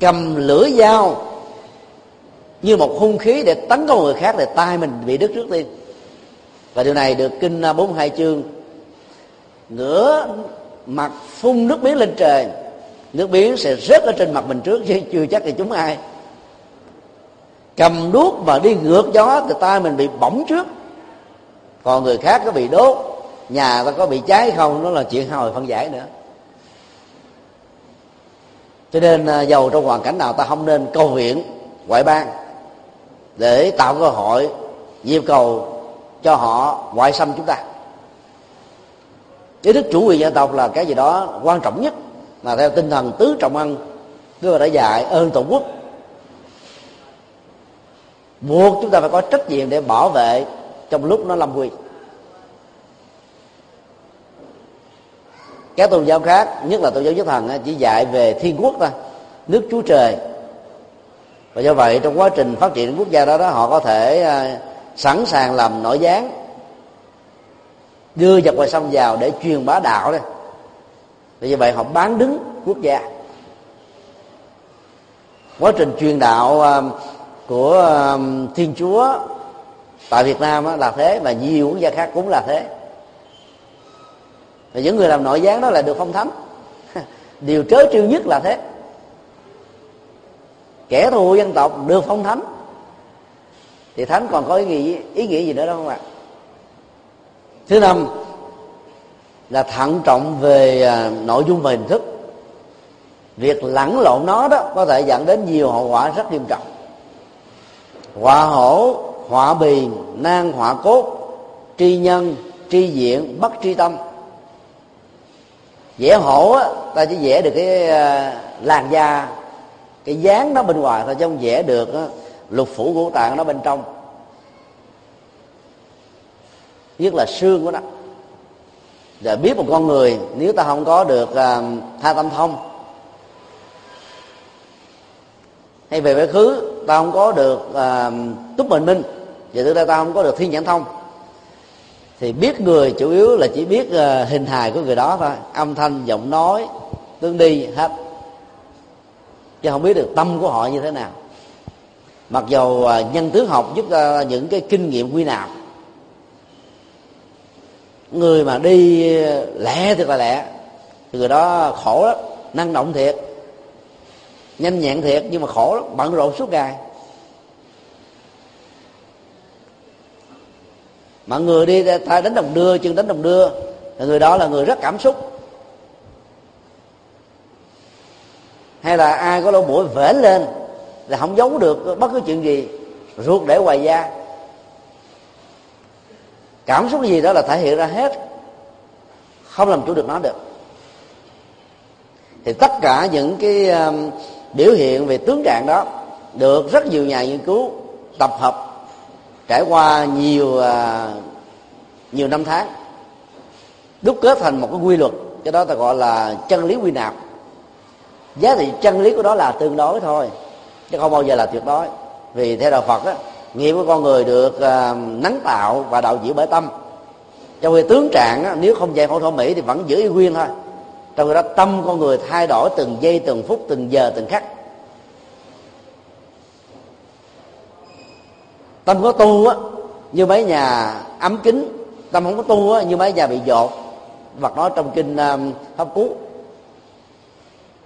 cầm lưỡi dao như một hung khí để tấn công người khác thì tay mình bị đứt trước tiên và điều này được kinh 42 chương, ngửa mặt phun nước miếng lên trời, nước miếng sẽ rớt ở trên mặt mình trước, chứ chưa chắc thì chúng ai. Cầm đuốc mà đi ngược gió thì tay mình bị bỏng trước. Còn người khác có bị đốt, nhà ta có bị cháy không, nó là chuyện hồi phân giải nữa cho nên à, giàu trong hoàn cảnh nào ta không nên cầu viện ngoại bang để tạo cơ hội yêu cầu cho họ ngoại xâm chúng ta. Ý thức chủ quyền dân tộc là cái gì đó quan trọng nhất mà theo tinh thần tứ trọng ân, Đức đã dạy ơn tổ quốc. Buộc chúng ta phải có trách nhiệm để bảo vệ trong lúc nó lâm nguy. Các tôn giáo khác, nhất là tôn giáo nhất thần chỉ dạy về thiên quốc thôi, nước chúa trời. Và do vậy, trong quá trình phát triển quốc gia đó đó, họ có thể à, sẵn sàng làm nội gián, đưa vật ngoài sông vào để truyền bá đạo đây vì như vậy, họ bán đứng quốc gia. Quá trình truyền đạo à, của à, thiên chúa tại việt nam là thế, và nhiều quốc gia khác cũng là thế và những người làm nội gián đó là được phong thánh [laughs] điều trớ trêu nhất là thế. Kẻ thù dân tộc được phong thánh thì thánh còn có ý nghĩa ý nghĩa gì nữa đâu không ạ? Thứ năm là thận trọng về à, nội dung và hình thức. Việc lẫn lộn nó đó có thể dẫn đến nhiều hậu quả rất nghiêm trọng. Họa hổ, họa bì nan họa cốt, tri nhân, tri diện, bất tri tâm vẽ hổ á, ta chỉ vẽ được cái ờ, làn da cái dáng nó bên ngoài thôi chứ không vẽ được á, lục phủ ngũ tạng nó bên trong. Nhất là xương của nó. Và biết một con người nếu ta không có được uh, tha tâm thông hay về quá khứ ta không có được uh, túc bình minh và thứ ta không có được thiên nhãn thông thì biết người chủ yếu là chỉ biết ờ, hình hài của người đó thôi. Âm thanh, giọng nói tương đi, hết. Chứ không biết được tâm của họ như thế nào. Mặc dù ờ, nhân tướng học giúp ra những cái kinh nghiệm quy nạp người mà đi lẹ thật là lẹ. Thì người đó khổ lắm, năng động thiệt. Nhanh nhẹn thiệt, nhưng mà khổ lắm, bận rộn suốt ngày. Mà người đi tay đánh đồng đưa chân đánh đồng đưa. Thì người đó là người rất cảm xúc. Hay là ai có lỗ mũi vẽ lên là không giấu được bất cứ chuyện gì, ruột để hoài da. Cảm xúc gì đó là thể hiện ra hết. Không làm chủ được nó được. Thì tất cả những cái um, biểu hiện về tướng trạng đó được rất nhiều nhà nghiên cứu tập hợp trải qua nhiều à, nhiều năm tháng đúc kết thành một cái quy luật cái đó ta gọi là chân lý quy nạp. Giá trị chân lý của đó là tương đối thôi chứ không bao giờ là tuyệt đối. Vì theo đạo phật á nghiệp của con người được à, nắng tạo và đạo diễn bởi tâm. Trong khi tướng trạng á, nếu không dạy phẫu thẩm mỹ thì vẫn giữ y nguyên thôi. Trong khi đó tâm con người thay đổi từng giây từng phút từng giờ từng khắc. Tâm có tu á như mấy nhà ấm kính tâm không có tu á như mấy nhà bị dột. Hoặc nói trong kinh um, pháp cú.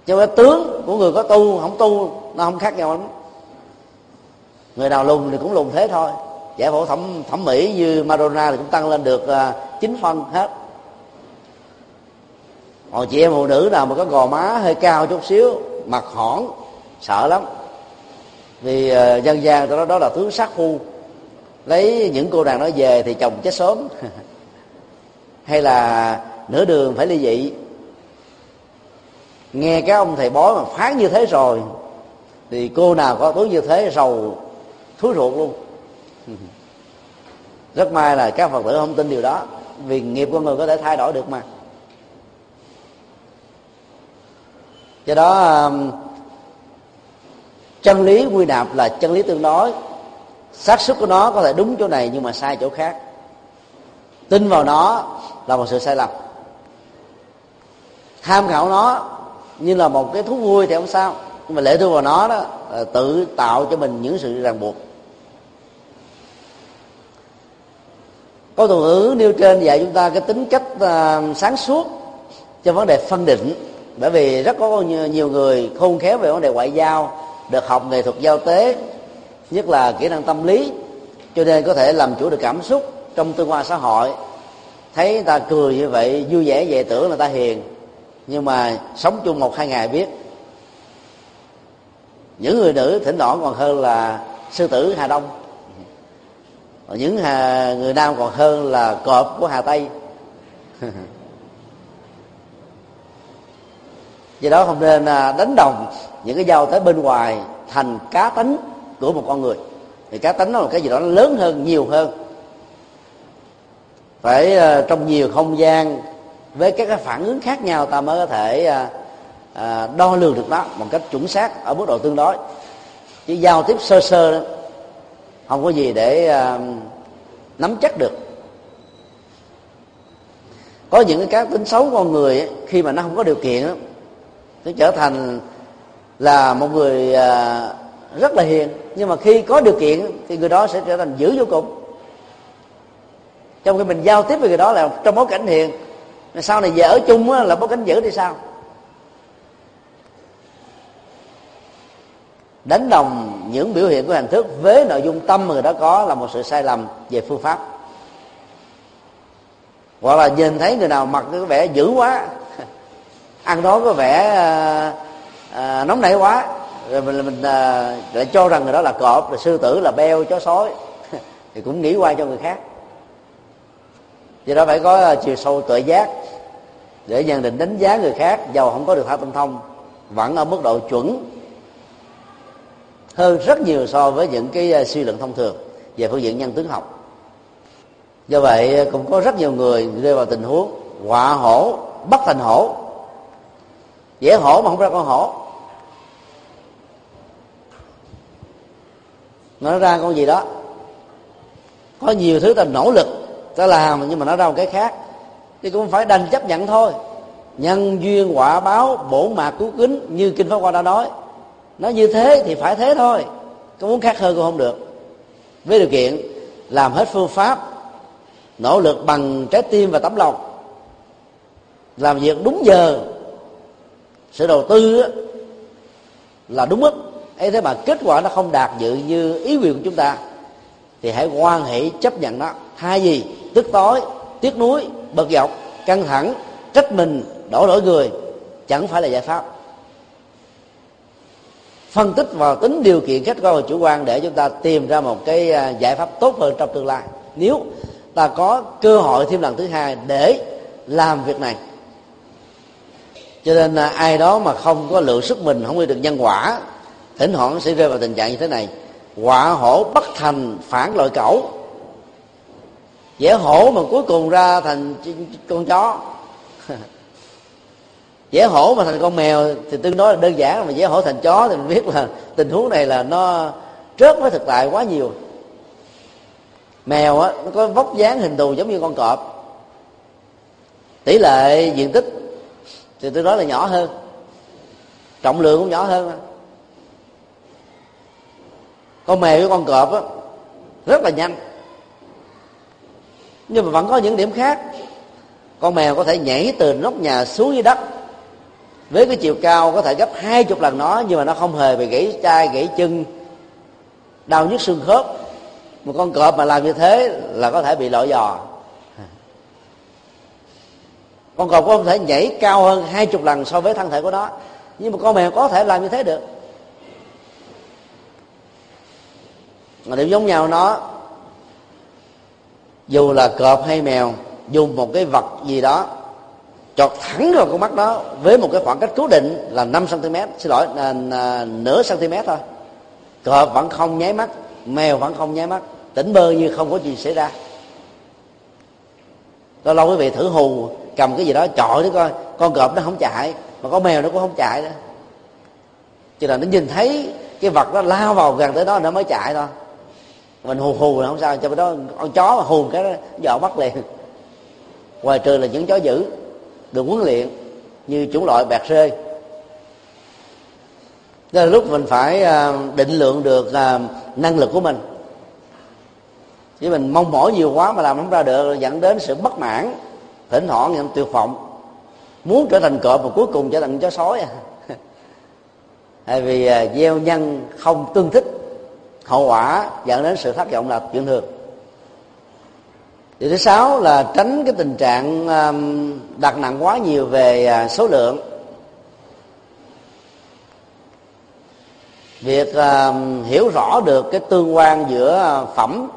Cho cái tướng của người có tu không tu nó không khác nhau lắm. Người nào lùn thì cũng lùn thế thôi. Giải phẫu thẩm thẩm mỹ như Madonna thì cũng tăng lên được uh, phân hết. Còn chị em phụ nữ nào mà có gò má hơi cao chút xíu mặt hỏn sợ lắm. Vì uh, dân gian đó đó là tướng sát phu lấy những cô nàng đó về thì chồng chết sớm. [laughs] Hay là nửa đường phải ly dị. Nghe cái ông thầy bói mà phán như thế rồi, thì cô nào có tướng như thế rầu thúi ruột luôn. [laughs] Rất may là các phật tử không tin điều đó, vì nghiệp con người có thể thay đổi được mà. Do đó um, chân lý quy nạp là chân lý tương đối xác suất của nó có thể đúng chỗ này nhưng mà sai chỗ khác. Tin vào nó là một sự sai lầm. Tham khảo nó như là một cái thú vui thì không sao. Nhưng mà lệ thuộc vào nó đó là tự tạo cho mình những sự ràng buộc. Câu từ ngữ nêu trên dạy chúng ta cái tính cách uh, sáng suốt trong vấn đề phân định. Bởi vì rất có nhiều người khôn khéo về vấn đề ngoại giao được học nghệ thuật giao tế nhất là kỹ năng tâm lý cho nên có thể làm chủ được cảm xúc trong tương quan xã hội. Thấy người ta cười như vậy vui vẻ về tưởng là ta hiền. Nhưng mà sống chung một hai ngày biết. Những người nữ thỉnh thoảng còn hơn là sư tử hà đông. Những hà, người nam còn hơn là cọp của hà tây. [laughs] Do đó không nên à, đánh đồng những cái giao tới bên ngoài thành cá tính của một con người. Thì cá tính nó là cái gì đó nó lớn hơn nhiều hơn. Phải uh, trong nhiều không gian với các cái phản ứng khác nhau ta mới có thể à, đo lường được nó một cách chuẩn xác ở mức độ tương đối. Chứ giao tiếp sơ sơ đó không có gì để uh, nắm chắc được. Có những cái cá tính xấu con người ấy, khi mà nó không có điều kiện đó, nó trở thành là một người uh, rất là hiền nhưng mà khi có điều kiện thì người đó sẽ trở thành dữ vô cùng. Trong khi mình giao tiếp với người đó là trong bối cảnh hiền sau này về ở chung là bối cảnh dữ thì sao? Đánh đồng những biểu hiện của hình thức với nội dung tâm mà người đó có là một sự sai lầm về phương pháp. Hoặc là nhìn thấy người nào mặc cái vẻ dữ quá [laughs] ăn đó có vẻ à, nóng nảy quá rồi mình mình à, lại cho rằng người đó là cọp là sư tử là beo chó sói. [laughs] Thì cũng nghĩ qua cho người khác. Do đó phải có à, chiều sâu tự giác để nhận định đánh giá người khác giàu không có được thao tâm thông vẫn ở mức độ chuẩn hơn rất nhiều so với những cái à, suy luận thông thường về phương diện nhân tướng học. Do vậy à, cũng có rất nhiều người rơi vào tình huống họa hổ bất thành hổ. Dễ hổ mà không ra con hổ. Nó ra con gì đó. Có nhiều thứ ta nỗ lực ta làm, nhưng mà nó ra một cái khác. Thì cũng phải đành chấp nhận thôi. Nhân duyên quả báo bổn mạc cứu kính như kinh pháp hoa đã nói. Nó như thế thì phải thế thôi. Có muốn khác hơn cũng không được. Với điều kiện, làm hết phương pháp, nỗ lực bằng trái tim và tấm lòng. Làm việc đúng giờ, sự đầu tư là đúng mức ấy thế mà kết quả nó không đạt dự như ý nguyện của chúng ta, thì hãy quan hệ chấp nhận nó. Hai gì tức tối, tiếc nuối bật dọc, căng thẳng, trách mình, đổ lỗi người, chẳng phải là giải pháp. Phân tích vào tính điều kiện khách quan và chủ quan để chúng ta tìm ra một cái à, giải pháp tốt hơn trong tương lai. Nếu ta có cơ hội thêm lần thứ hai để làm việc này, cho nên là ai đó mà không có lượng sức mình, không đi được nhân quả thỉnh thoảng sẽ rơi vào tình trạng như thế này. Quả hổ bất thành phản loại cẩu. Dễ hổ mà cuối cùng ra thành con chó. [laughs] Dễ hổ mà thành con mèo thì tương đối là đơn giản, mà dễ hổ thành chó thì mình biết là tình huống này là nó trớt với thực tại quá nhiều. Mèo á, nó có vóc dáng hình thù giống như con cọp. Tỷ lệ diện tích thì tôi nói là nhỏ hơn. Trọng lượng cũng nhỏ hơn con mèo với con cọp á, rất là nhanh. Nhưng mà vẫn có những điểm khác. Con mèo có thể nhảy từ nóc nhà xuống dưới đất. Với cái chiều cao có thể gấp hai chục lần nó, nhưng mà nó không hề bị gãy chai gãy chân, đau nhức xương khớp. Một con cọp mà làm như thế là có thể bị lội giò con cọp có thể nhảy cao hơn hai chục lần so với thân thể của nó. Nhưng mà con mèo có thể làm như thế được. Mà điểm giống nhau nó. Dù là cọp hay mèo dùng một cái vật gì đó chọt thẳng vào con mắt đó với một cái khoảng cách cố định là 5 cm xin lỗi là, là nửa cm thôi. Cọp vẫn không nháy mắt mèo vẫn không nháy mắt tỉnh bơ như không có gì xảy ra. Lâu lâu quý vị thử hù cầm cái gì đó chọi đó coi con cọp nó không chạy mà con mèo nó cũng không chạy nữa. Chỉ là nó nhìn thấy cái vật nó lao vào gần tới đó nó mới chạy thôi mình hù hù là không sao, cho đó con chó mà hù cái đó dọ bắt liền. Ngoài trừ là những chó dữ, được huấn luyện như chủng loại bạc rê đó là lúc mình phải à, định lượng được à, năng lực của mình. Chứ mình mong mỏi nhiều quá mà làm không ra được, dẫn đến sự bất mãn, thỉnh thoảng em tuyệt vọng. Muốn trở thành cọp mà cuối cùng trở thành chó sói à. [laughs] Tại vì à, gieo nhân không tương thích hậu quả dẫn đến sự thất vọng là chuyện thường. Điều thứ sáu là tránh cái tình trạng um, đặt nặng quá nhiều về à, số lượng. Việc um, hiểu rõ được cái tương quan giữa phẩm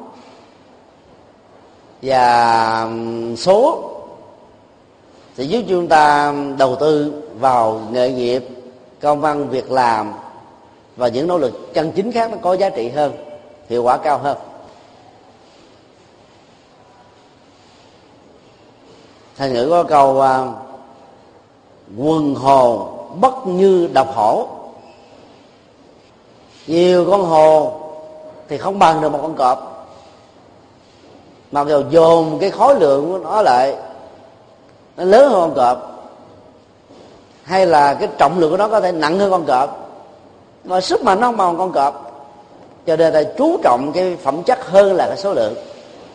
và um, số thì giúp chúng ta đầu tư vào nghề nghiệp, công văn việc làm và những nỗ lực chân chính khác nó có giá trị hơn, hiệu quả cao hơn. Thành ngữ có câu à, quần hồ bất như độc hổ. Nhiều con hồ thì không bằng được một con cọp. Mặc dù dồn cái khối lượng của nó lại, nó lớn hơn con cọp, hay là cái trọng lượng của nó có thể nặng hơn con cọp mà sức mạnh nó không bằng con cọp. Cho nên ta chú trọng cái phẩm chất hơn là cái số lượng.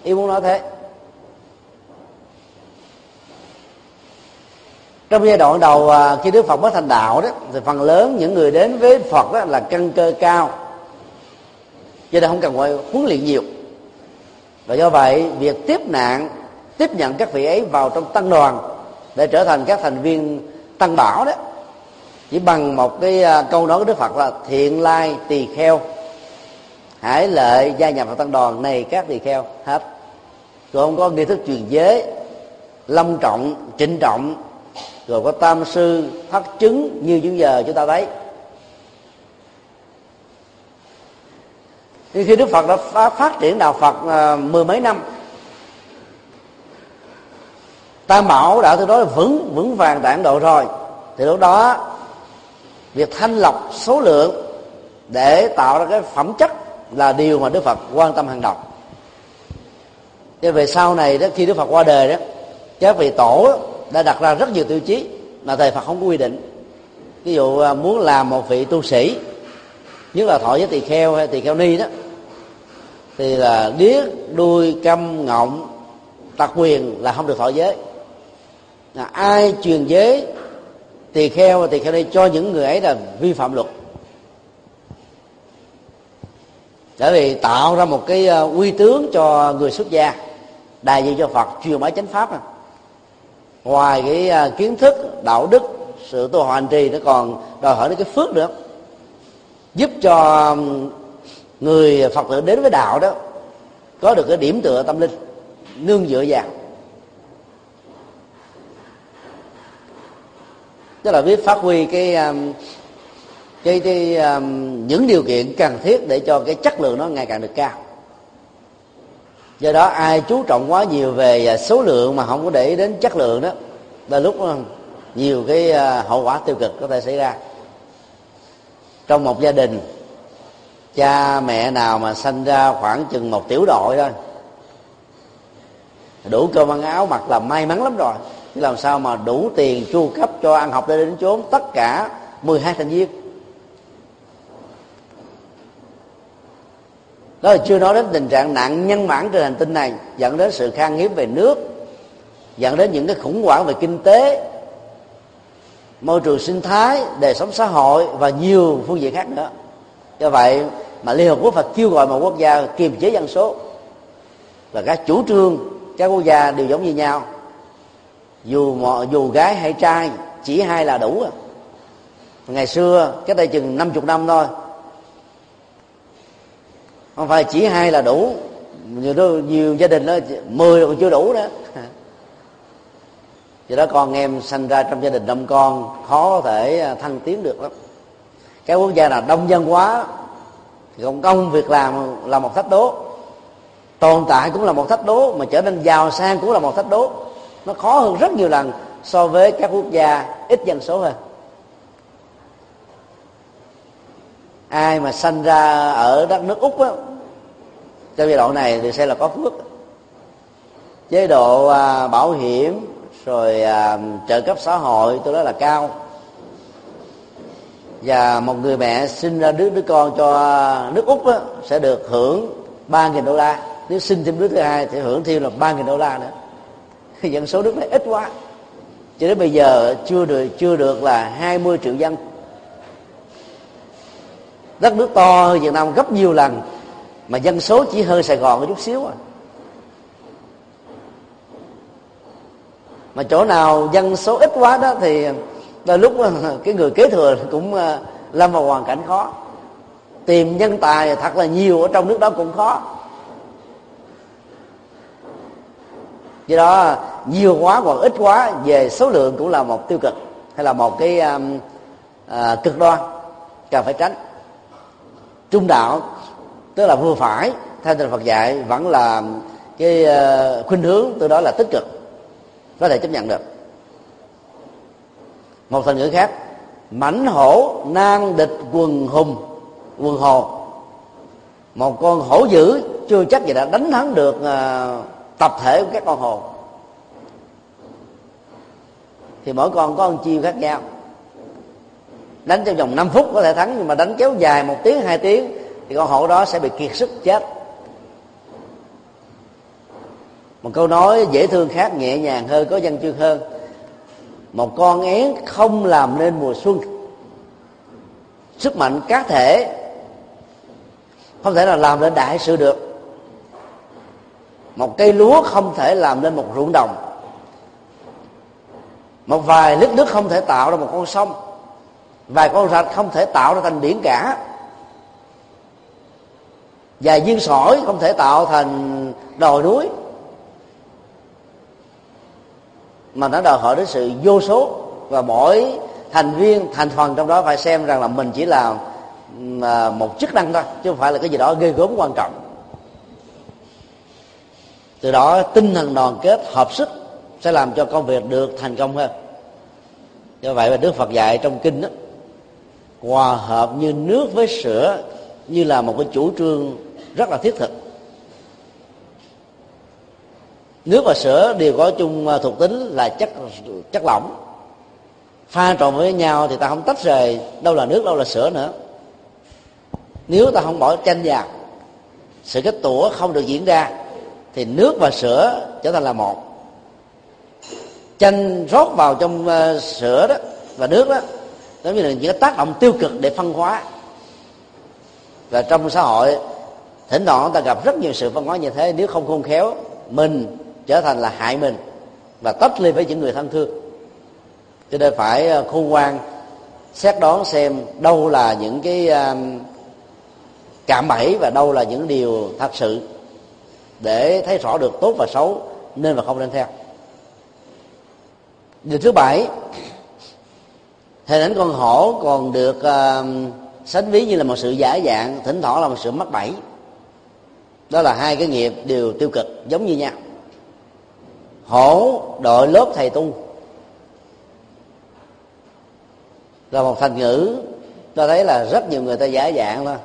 Ý muốn nói thế. Trong giai đoạn đầu à, khi đức phật mới thành đạo đó, thì phần lớn những người đến với phật đó là căn cơ cao. Cho nên không cần phải huấn luyện nhiều. Và do vậy, việc tiếp nạn, tiếp nhận các vị ấy vào trong tăng đoàn để trở thành các thành viên tăng bảo đó chỉ bằng một cái à, câu nói của đức phật là thiện lai tỳ kheo. Hãy lợi gia nhập vào tăng đoàn này các tỳ kheo hết. Rồi không có nghi thức truyền giới long trọng trịnh trọng rồi có tam sư phát chứng như những giờ chúng ta thấy. Nhưng khi đức phật đã phát triển đạo phật à, mười mấy năm tam bảo đã từ đó vững vững vàng tại ấn độ rồi. Thì lúc đó việc thanh lọc số lượng để tạo ra cái phẩm chất là điều mà đức phật quan tâm hàng đầu. Cho về sau này đó, khi đức phật qua đời đó, các vị tổ đã đặt ra rất nhiều tiêu chí mà thầy phật không có quy định. Ví dụ à, muốn làm một vị tu sĩ, nhất là thọ với tỳ kheo hay tỳ kheo ni đó, thì là điếc, đuôi câm ngọng tật quyền là không được thọ giới. Là ai truyền giới tỳ kheo và tỳ kheo đây cho những người ấy là vi phạm luật. Bởi vì tạo ra một cái ờ, uy tướng cho người xuất gia, đại diện cho phật, truyền bá chánh pháp ngoài cái ờ, kiến thức, đạo đức, sự tu hành trì, nó còn đòi hỏi đến cái phước nữa. Giúp cho người phật tử đến với đạo đó có được cái điểm tựa tâm linh, nương dựa vào. Tức là biết phát huy cái um, cái, cái um, những điều kiện cần thiết để cho cái chất lượng nó ngày càng được cao. Do đó ai chú trọng quá nhiều về à, số lượng mà không có để ý đến chất lượng đó là lúc um, nhiều cái à, hậu quả tiêu cực có thể xảy ra. Trong một gia đình cha mẹ nào mà sanh ra khoảng chừng một tiểu đội thôi đủ cơm ăn áo mặc là may mắn lắm rồi làm sao mà đủ tiền chu cấp cho ăn học để đến chốn tất cả 12 thành viên? Đó là chưa nói đến tình trạng nạn nhân mãn trên hành tinh này, dẫn đến sự khan hiếm về nước, dẫn đến những cái khủng hoảng về kinh tế, môi trường sinh thái, đời sống xã hội và nhiều phương diện khác nữa. Do vậy mà liên hợp quốc phải kêu gọi một quốc gia kiềm chế dân số. Và các chủ trương, các quốc gia đều giống như nhau dù mọi dù gái hay trai chỉ hai là đủ à. ngày xưa cách đây chừng năm chục năm thôi. Không phải chỉ hai là đủ. Nhiều, đó, nhiều gia đình đó mười còn chưa đủ nữa [laughs] do đó con em sanh ra trong gia đình đông con khó có thể à, thăng tiến được lắm. Cái quốc gia nào đông dân quá thì công công việc làm là một thách đố. Tồn tại cũng là một thách đố mà trở nên giàu sang cũng là một thách đố nó khó hơn rất nhiều lần so với các quốc gia ít dân số hơn. Ai mà sanh ra ở đất nước úc á trong giai đoạn này thì sẽ là có phước. Chế độ à, bảo hiểm rồi à, trợ cấp xã hội tôi nói là cao. Và một người mẹ sinh ra đứa đứa con cho nước úc á, sẽ được hưởng ba nghìn đô la. Nếu sinh thêm đứa thứ hai thì hưởng thêm là ba nghìn đô la nữa dân số nước này ít quá. Cho đến bây giờ chưa được chưa được là 20 triệu dân. Đất nước to hơn Việt Nam gấp nhiều lần, mà dân số chỉ hơn Sài Gòn một chút xíu à. Mà chỗ nào dân số ít quá đó thì đôi lúc [laughs] cái người kế thừa cũng ờ, lâm vào hoàn cảnh khó. Tìm nhân tài thật là nhiều ở trong nước đó cũng khó. Do đó nhiều quá hoặc ít quá về số lượng cũng là một tiêu cực hay là một cái um, uh, cực đoan cần phải tránh. Trung đạo tức là vừa phải theo tình Phật dạy vẫn là cái uh, khuynh hướng từ đó là tích cực có thể chấp nhận được. Một thành ngữ khác mãnh hổ nan địch quần hùng quần hồ. Một con hổ dữ chưa chắc gì đã đánh thắng được uh, tập thể của các con hồ thì mỗi con có một chiêu khác nhau. Đánh trong vòng 5 phút có thể thắng, nhưng mà đánh kéo dài một tiếng, hai tiếng, thì con hổ đó sẽ bị kiệt sức chết. Một câu nói dễ thương khác, nhẹ nhàng hơn, có văn chương hơn. Một con én không làm nên mùa xuân. Sức mạnh cá thể không thể nào làm nên đại sự được một cây lúa không thể làm nên một ruộng đồng. Một vài lít nước không thể tạo ra một con sông. Vài con rạch không thể tạo ra thành biển cả. Vài viên sỏi không thể tạo thành đồi núi. Mà nó đòi hỏi đến sự vô số và mỗi thành viên, thành phần trong đó phải xem rằng là mình chỉ là à, một chức năng thôi, chứ không phải là cái gì đó ghê gớm quan trọng từ đó tinh thần đoàn kết, hợp sức sẽ làm cho công việc được thành công hơn. Do vậy mà đức phật dạy trong kinh đó hòa hợp như nước với sữa, như là một cái chủ trương rất là thiết thực. Nước và sữa đều có chung à, thuộc tính là chất chất lỏng. Pha trộn với nhau thì ta không tách rời đâu là nước, đâu là sữa nữa. Nếu ta không bỏ chanh vào sự kết tủa không được diễn ra thì nước và sữa trở thành là một. Chanh rót vào trong uh, sữa đó và nước đó giống như là những cái tác động tiêu cực để phân hóa. Và trong xã hội thỉnh thoảng ta gặp rất nhiều sự phân hóa như thế nếu không khôn khéo mình trở thành là hại mình và tách ly với những người thân thương. Cho nên phải ờ, khôn ngoan xét đoán xem đâu là những cái uh, cạm bẫy và đâu là những điều thật sự để thấy rõ được tốt và xấu nên và không nên theo. Điều thứ bảy hình ảnh con hổ còn được uh, sánh ví như là một sự giả dạng thỉnh thoảng là một sự mắc bẫy. Đó là hai cái nghiệp đều tiêu cực giống như nhau. Hổ đội lớp thầy tu là một thành ngữ ta thấy là rất nhiều người ta giả dạng thôi.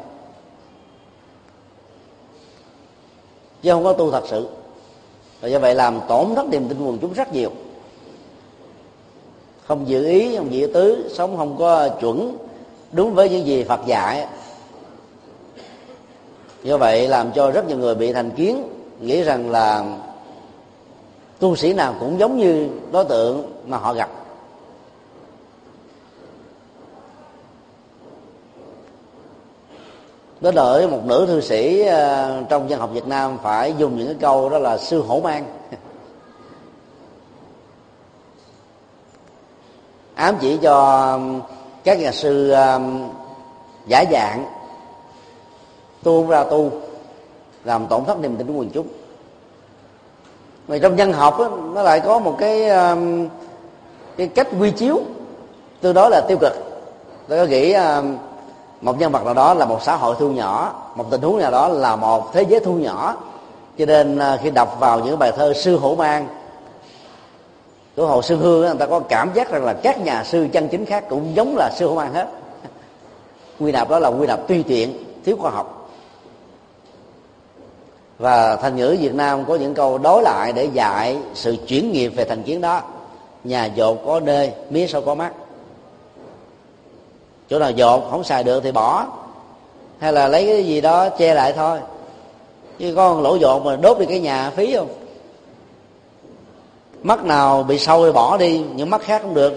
Chứ không có tu thật sự. Và do vậy làm tổn thất niềm tin quần chúng rất nhiều. Không giữ ý, không giữ tứ, sống không có chuẩn. Đúng với những gì phật dạy. Do vậy làm cho rất nhiều người bị thành kiến, nghĩ rằng là tu sĩ nào cũng giống như đối tượng mà họ gặp. Đến đợi một nữ thư sĩ ờ, trong dân học Việt Nam phải dùng những cái câu đó là sư hổ mang. [laughs] Ám chỉ cho các nhà sư giả dạng tu ra tu làm tổn thất niềm tin của quần chúng. Mà trong văn học đó, nó lại có một cái cái cách quy chiếu tương đối là tiêu cực. Tôi có nghĩ một nhân vật nào đó là một xã hội thu nhỏ, một tình huống nào đó là một thế giới thu nhỏ. Cho nên à, khi đọc vào những bài thơ sư hổ mang, của hồ sư hương người ta có cảm giác rằng là các nhà sư chân chính khác cũng giống là sư hổ mang hết. [laughs] Quy nạp đó là quy nạp tùy tiện, thiếu khoa học. Và thành ngữ việt nam có những câu đối lại để dạy sự chuyển nghiệp về thành kiến đó. Nhà dột có đê, mía sau có mắt chỗ nào dột không xài được thì bỏ. Hay là lấy cái gì đó che lại thôi. Chứ con lỗ dột mà đốt đi cái nhà phí không? Mắt nào bị sâu thì bỏ đi, những mắt khác không được.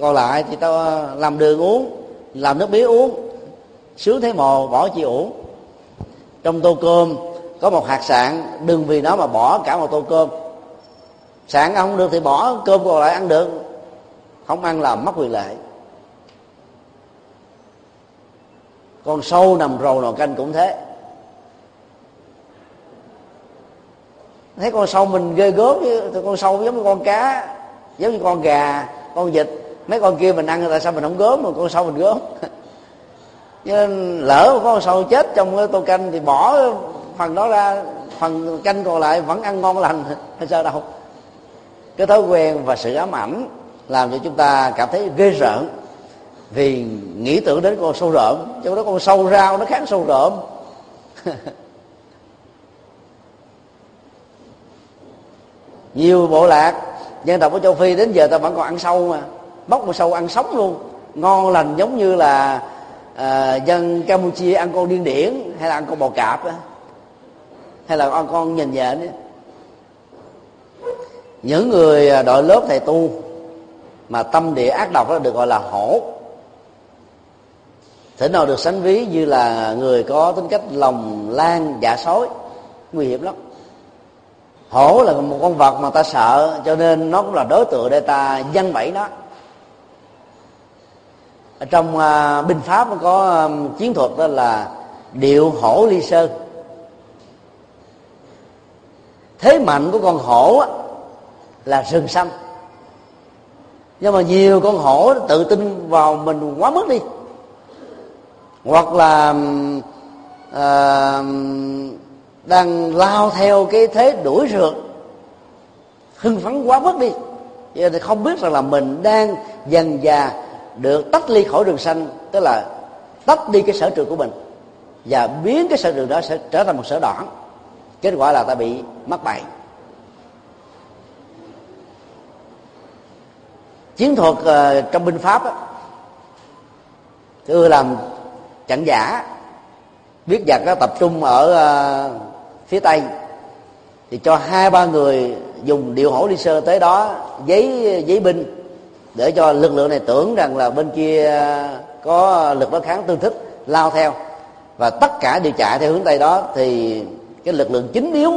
Còn lại thì tao ờ, làm đường uống, làm nước mía uống. Sướng thấy mồ, bỏ chi uổng trong tô cơm, có một hạt sạn, đừng vì nó mà bỏ cả một tô cơm. Sạn ăn không được thì bỏ, cơm còn lại ăn được. Không ăn là mất quyền lợi. Con sâu nằm rầu nồi canh cũng thế. Thấy con sâu mình ghê gớm, chứ con sâu giống như con cá, giống như con gà, con vịt. Mấy con kia mình ăn tại sao mình không gớm mà con sâu mình gớm. [laughs] Chứ lỡ có con sâu chết trong cái tô canh thì bỏ phần đó ra, phần canh còn lại vẫn ăn ngon lành, [laughs] hay sao đâu. Cái thói quen và sự ám ảnh làm cho chúng ta cảm thấy ghê rợn vì nghĩ tưởng đến con sâu rợm trong đó con sâu rau nó khác sâu rợm [laughs] nhiều bộ lạc dân tộc ở châu phi đến giờ ta vẫn còn ăn sâu mà bóc một sâu ăn sống luôn ngon lành giống như là à, dân campuchia ăn con điên điển hay là ăn con bò cạp đó. hay là ăn con nhìn nhện đó. những người à, đội lớp thầy tu mà tâm địa ác độc đó được gọi là hổ thể nào được sánh ví như là người có tính cách lòng lan dạ sói nguy hiểm lắm. Hổ là một con vật mà ta sợ cho nên nó cũng là đối tượng để ta dân bẫy nó. Ở trong uh, binh pháp nó có um, chiến thuật đó là điệu hổ ly sơn thế mạnh của con hổ á, là rừng xanh. Nhưng mà nhiều con hổ tự tin vào mình quá mức đi hoặc là uh, đang lao theo cái thế đuổi rượt hưng phấn quá mức đi. Vậy thì không biết rằng là mình đang dần già được tách ly khỏi đường xanh tức là tách đi cái sở trường của mình và biến cái sở trường đó sẽ trở thành một sở đoạn. Kết quả là ta bị mắc bậy chiến thuật uh, trong binh pháp á, ưa làm chẳng giả. Biết giặc nó tập trung ở uh, phía tây. Thì cho hai ba người dùng điệu hổ đi sơ tới đó giấy giấy binh để cho lực lượng này tưởng rằng là bên kia ờ, có lực đối kháng tương thích lao theo. Và tất cả đều chạy theo hướng tây đó thì cái lực lượng chính yếu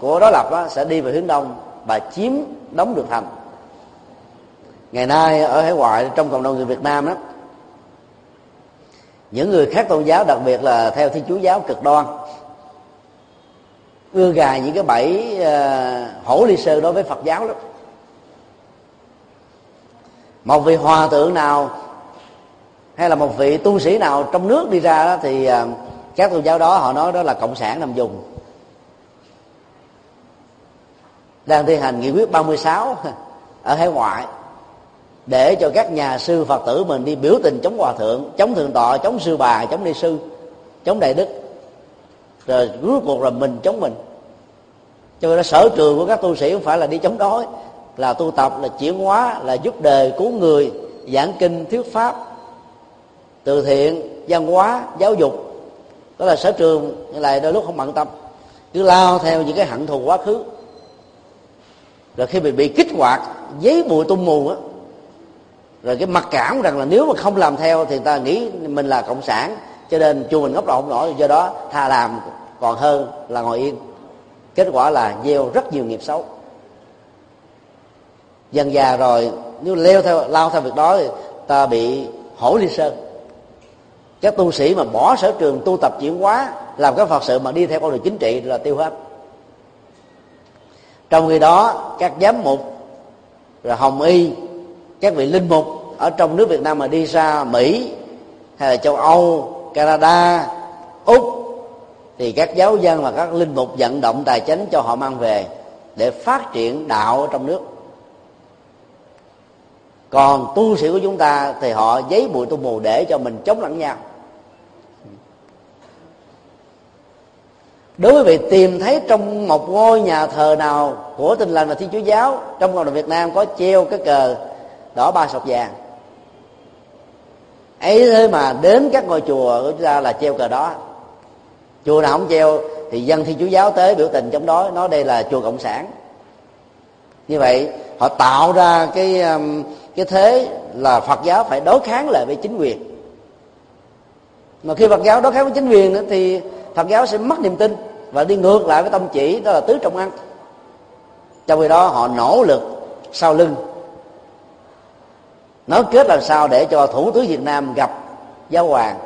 của đối lập đó sẽ đi về hướng đông và chiếm đóng được thành. Ngày nay ở hải ngoại trong cộng đồng người Việt Nam đó những người khác tôn giáo đặc biệt là theo thiên chúa giáo cực đoan ưa gài những cái bẫy uh, hổ ly sơ đối với phật giáo lắm. một vị hòa thượng nào hay là một vị tu sĩ nào trong nước đi ra đó thì uh, các tôn giáo đó họ nói đó là cộng sản nằm dùng đang thi hành nghị quyết 36 [laughs] ở hải ngoại để cho các nhà sư phật tử mình đi biểu tình chống hòa thượng, chống thượng tọa, chống sư bà, chống ni sư, chống đại đức. Rồi cuối cuộc là mình chống mình. Cho nên sở trường của các tu sĩ không phải là đi chống đối, là tu tập, là chuyển hóa, là giúp đời cứu người, giảng kinh, thuyết pháp, từ thiện, văn hóa, giáo dục. Đó là sở trường, Nhưng lại đôi lúc không bận tâm. Cứ lao theo những cái hận thù quá khứ. Rồi khi mình bị kích hoạt, giấy bụi tung mù á rồi cái mặc cảm rằng là nếu mà không làm theo thì ta nghĩ mình là cộng sản, cho nên chùa mình ngốc đầu không nổi, do đó thà làm còn hơn là ngồi yên. Kết quả là gieo rất nhiều nghiệp xấu. Dần già rồi, nếu leo theo, lao theo việc đó thì ta bị hổ ly sơn. Các tu sĩ mà bỏ sở trường tu tập chuyển hóa, làm các phật sự mà đi theo con đường chính trị là tiêu hết. Trong khi đó, các giám mục, rồi hồng y các vị linh mục ở trong nước việt nam mà đi ra mỹ, hay là châu âu, canada, úc, thì các giáo dân và các linh mục vận động tài chính cho họ mang về để phát triển đạo ở trong nước. Còn tu sĩ của chúng ta thì họ giấy bụi tu mù để cho mình chống lẫn nhau. Đối với việc tìm thấy trong một ngôi nhà thờ nào của tình lành và thiên chúa giáo, trong cộng đồng việt nam có treo cái cờ đỏ ba sọc vàng. Ấy thế mà đến các ngôi chùa của chúng ta là treo cờ đó. Chùa nào không treo thì dân thi chúa giáo tới biểu tình chống đối nói đây là chùa cộng sản. Như vậy, họ tạo ra cái um, cái thế là phật giáo phải đối kháng lại với chính quyền. Mà khi phật giáo đối kháng với chính quyền thì phật giáo sẽ mất niềm tin và đi ngược lại với tâm chỉ, đó là tứ trọng ăn. Trong khi đó họ nỗ lực sau lưng nói kết làm sao để cho thủ tướng việt nam gặp giáo hoàng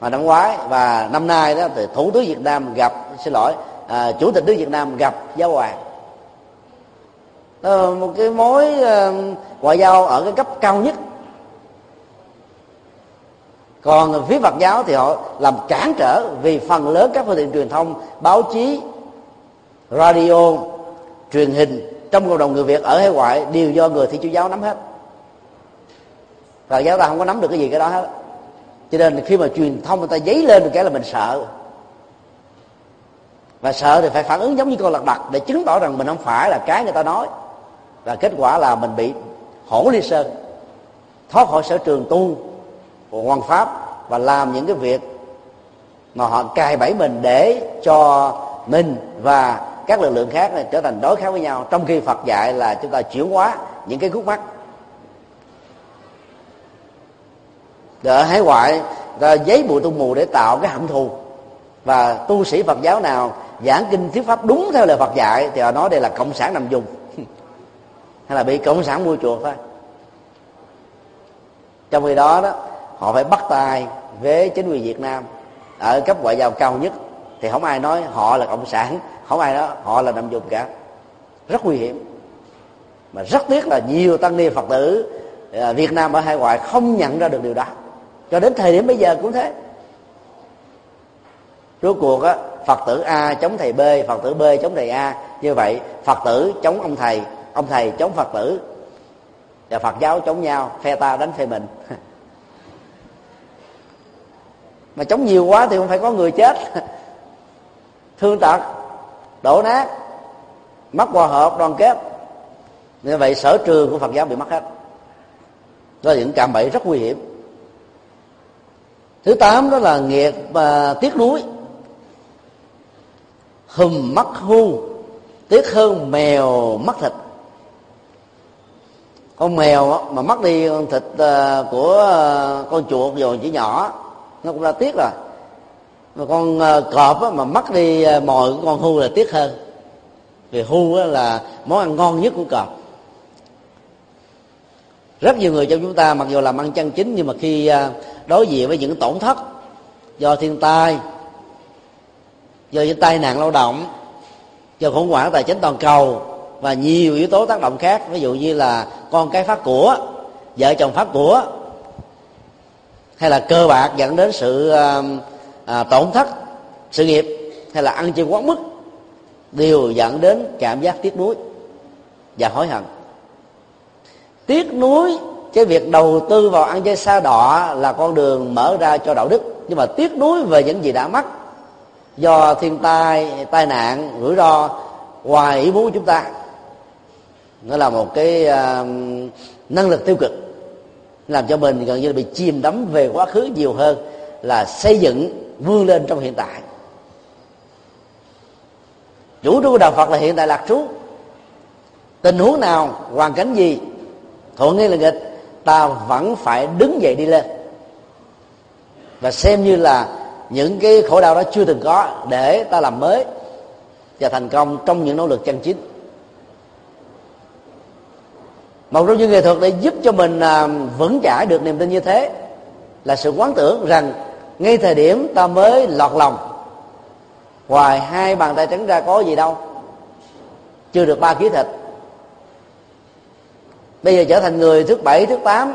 mà năm ngoái và năm nay đó thì thủ tướng việt nam gặp xin lỗi à, chủ tịch nước việt nam gặp giáo hoàng. Đó một cái mối uh, ngoại giao ở cái cấp cao nhất. Còn phía phật giáo thì họ làm cản trở vì phần lớn các phương tiện truyền thông báo chí radio truyền hình trong cộng đồng người việt ở hải ngoại đều do người thi chúa giáo nắm hết. Phật giáo ta không có nắm được cái gì cái đó hết. Cho nên khi mà truyền thông người ta dấy lên được cái là mình sợ. Và sợ thì phải phản ứng giống như con lật đật để chứng tỏ rằng mình không phải là cái người ta nói. Và kết quả là mình bị hổ ly sơn, thoát khỏi sở trường tu của hoàng pháp và làm những cái việc mà họ cài bẫy mình để cho mình và các lực lượng khác này trở thành đối kháng với nhau. Trong khi Phật dạy là chúng ta chuyển hóa những cái khúc mắc. Ở hải ngoại ta giấy bụi tu mù để tạo cái hận thù. Và tu sĩ Phật giáo nào giảng kinh thuyết pháp đúng theo lời Phật dạy thì họ nói đây là cộng sản nằm dùng [laughs] hay là bị cộng sản mua chuộc thôi trong khi đó đó, họ phải bắt tay với chính quyền Việt Nam ở cấp ngoại giao cao nhất. Thì không ai nói họ là cộng sản, không ai nói họ là nằm dùng cả. Rất nguy hiểm. Mà rất tiếc là nhiều tăng ni phật tử à, Việt Nam ở hải ngoại không nhận ra được điều đó cho đến thời điểm bây giờ cũng thế. Rốt cuộc á, phật tử a chống thầy b, phật tử b chống thầy a. Như vậy, phật tử chống ông thầy ông thầy chống phật tử. Và phật giáo chống nhau, phe ta đánh phe mình. [laughs] Mà chống nhiều quá thì không phải có người chết. [laughs] Thương tật, đổ nát, mất hòa hợp, đoàn kết. Như vậy, sở trường của phật giáo bị mất hết. Đó là những cạm bẫy rất nguy hiểm thứ tám đó là nghiệt và tiếc nuối. Hùm mắt hu, tiếc hơn mèo mất thịt. Con mèo mà mất đi con thịt à, của à, con chuột rồi chỉ nhỏ, nó cũng là tiếc rồi. Mà con à, cọp mà mất đi mồi của con hu là tiếc hơn. Vì hu là món ăn ngon nhất của cọp rất nhiều người trong chúng ta mặc dù làm ăn chân chính nhưng mà khi à, đối diện với những tổn thất do thiên tai do những tai nạn lao động do khủng hoảng tài chính toàn cầu và nhiều yếu tố tác động khác ví dụ như là con cái phát của vợ chồng phát của hay là cơ bạc dẫn đến sự à, à, tổn thất sự nghiệp hay là ăn chơi quá mức đều dẫn đến cảm giác tiếc nuối và hối hận tiếc nuối cái việc đầu tư vào ăn chơi xa đọa là con đường mở ra cho đạo đức. Nhưng mà tiếc nuối về những gì đã mất do thiên tai tai nạn rủi ro ngoài ý muốn của chúng ta. Nó là một cái uh, năng lực tiêu cực. Làm cho mình gần như là bị chìm đắm về quá khứ nhiều hơn là xây dựng vươn lên trong hiện tại. Chủ trương của đạo phật là hiện tại lạc trú. Tình huống nào hoàn cảnh gì thuận hay là nghịch ta vẫn phải đứng dậy đi lên. Và xem như là những cái khổ đau đó chưa từng có để ta làm mới và thành công trong những nỗ lực chân chính một trong những nghệ thuật để giúp cho mình à, vững chãi được niềm tin như thế là sự quán tưởng rằng ngay thời điểm ta mới lọt lòng ngoài hai bàn tay trắng ra có gì đâu, chưa được ba ký thịt bây giờ trở thành người thứ bảy, thứ tám.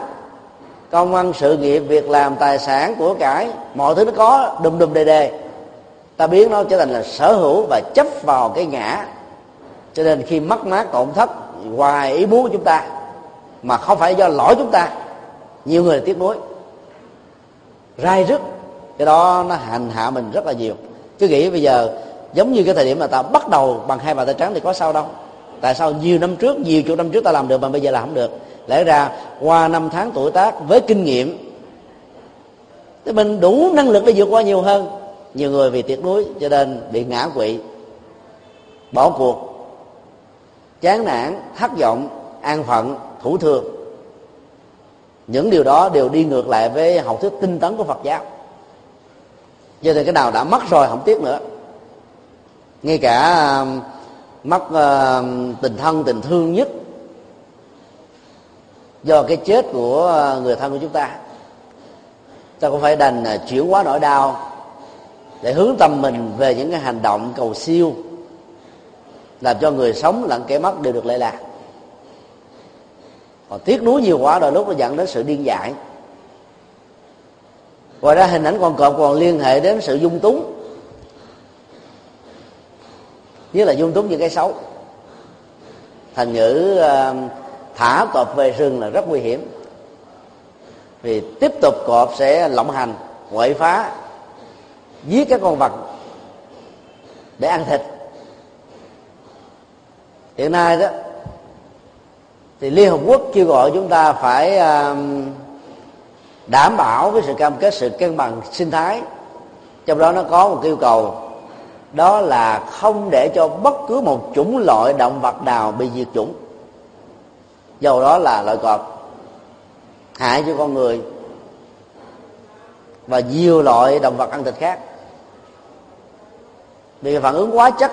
Công ăn sự nghiệp, việc làm, tài sản của cải, mọi thứ nó có, đùm đùm đề đề. Ta biến nó trở thành là sở hữu và chấp vào cái ngã. Cho nên khi mất mát tổn thất ngoài ý muốn của chúng ta, mà không phải do lỗi chúng ta, nhiều người tiếc nuối. Rai rứt, cái đó nó hành hạ mình rất là nhiều. Cứ nghĩ bây giờ, giống như cái thời điểm mà ta bắt đầu bằng hai bàn tay trắng thì có sao đâu tại sao nhiều năm trước, nhiều chục năm trước ta làm được mà bây giờ làm không được? Lẽ ra, qua năm tháng tuổi tác với kinh nghiệm, thì mình đủ năng lực để vượt qua nhiều hơn. Nhiều người vì tiếc nuối cho nên bị ngã quỵ, bỏ cuộc, chán nản, thất vọng, an phận, thủ thường. Những điều đó đều đi ngược lại với học thuyết tinh tấn của phật giáo. Cho nên cái nào đã mất rồi không tiếc nữa. Ngay cả mất uh, tình thân tình thương nhất do cái chết của ờ, người thân của chúng ta. Ta cũng phải đành ờ, chuyển hóa nỗi đau để hướng tâm mình về những cái hành động cầu siêu làm cho người sống lẫn kẻ mất đều được lệ lạc. Còn tiếc nuối nhiều quá rồi lúc nó dẫn đến sự điên dại. Ngoài ra hình ảnh con cọp còn liên hệ đến sự dung túng nhất là dung túng những cái xấu. Thành ngữ ờ, thả cọp về rừng là rất nguy hiểm. Vì tiếp tục cọp sẽ lộng hành quậy phá, giết các con vật để ăn thịt. Hiện nay đó, thì liên hợp quốc kêu gọi chúng ta phải ờ, đảm bảo với sự cam kết, sự cân bằng sinh thái. Trong đó nó có một yêu cầu đó là không để cho bất cứ một chủng loại động vật nào bị diệt chủng. Dầu đó là loại cọp. Hại cho con người. Và nhiều loại động vật ăn thịt khác. Vì phản ứng quá chất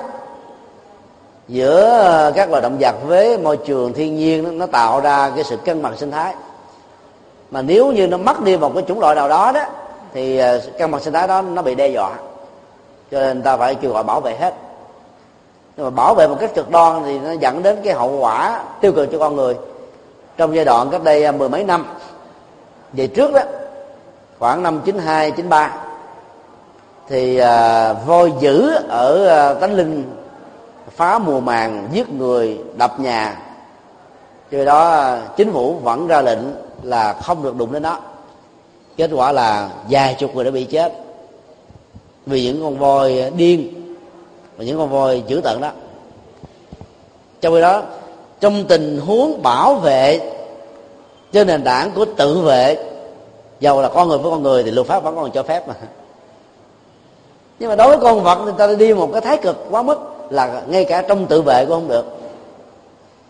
giữa các loài động vật với môi trường thiên nhiên, nó tạo ra cái sự cân bằng sinh thái. Mà nếu như nó mất đi một cái chủng loại nào đó đó, thì ờ, cân bằng sinh thái đó nó bị đe dọa cho nên ta phải kêu gọi bảo vệ hết. Nhưng mà bảo vệ một cách cực đoan thì nó dẫn đến cái hậu quả tiêu cực cho con người. Trong giai đoạn cách đây à, mười mấy năm về trước đó khoảng năm 92 93 thì à, voi dữ ở à, tánh linh phá mùa màng giết người đập nhà. Cho đó à, chính phủ vẫn ra lệnh là không được đụng đến nó. Kết quả là vài chục người đã bị chết vì những con voi điên và những con voi dữ tận đó. Trong khi đó trong tình huống bảo vệ trên nền tảng của tự vệ dầu là con người với con người thì luật pháp vẫn còn cho phép mà. Nhưng mà đối với con vật thì ta đi một cái thái cực quá mức là ngay cả trong tự vệ cũng không được.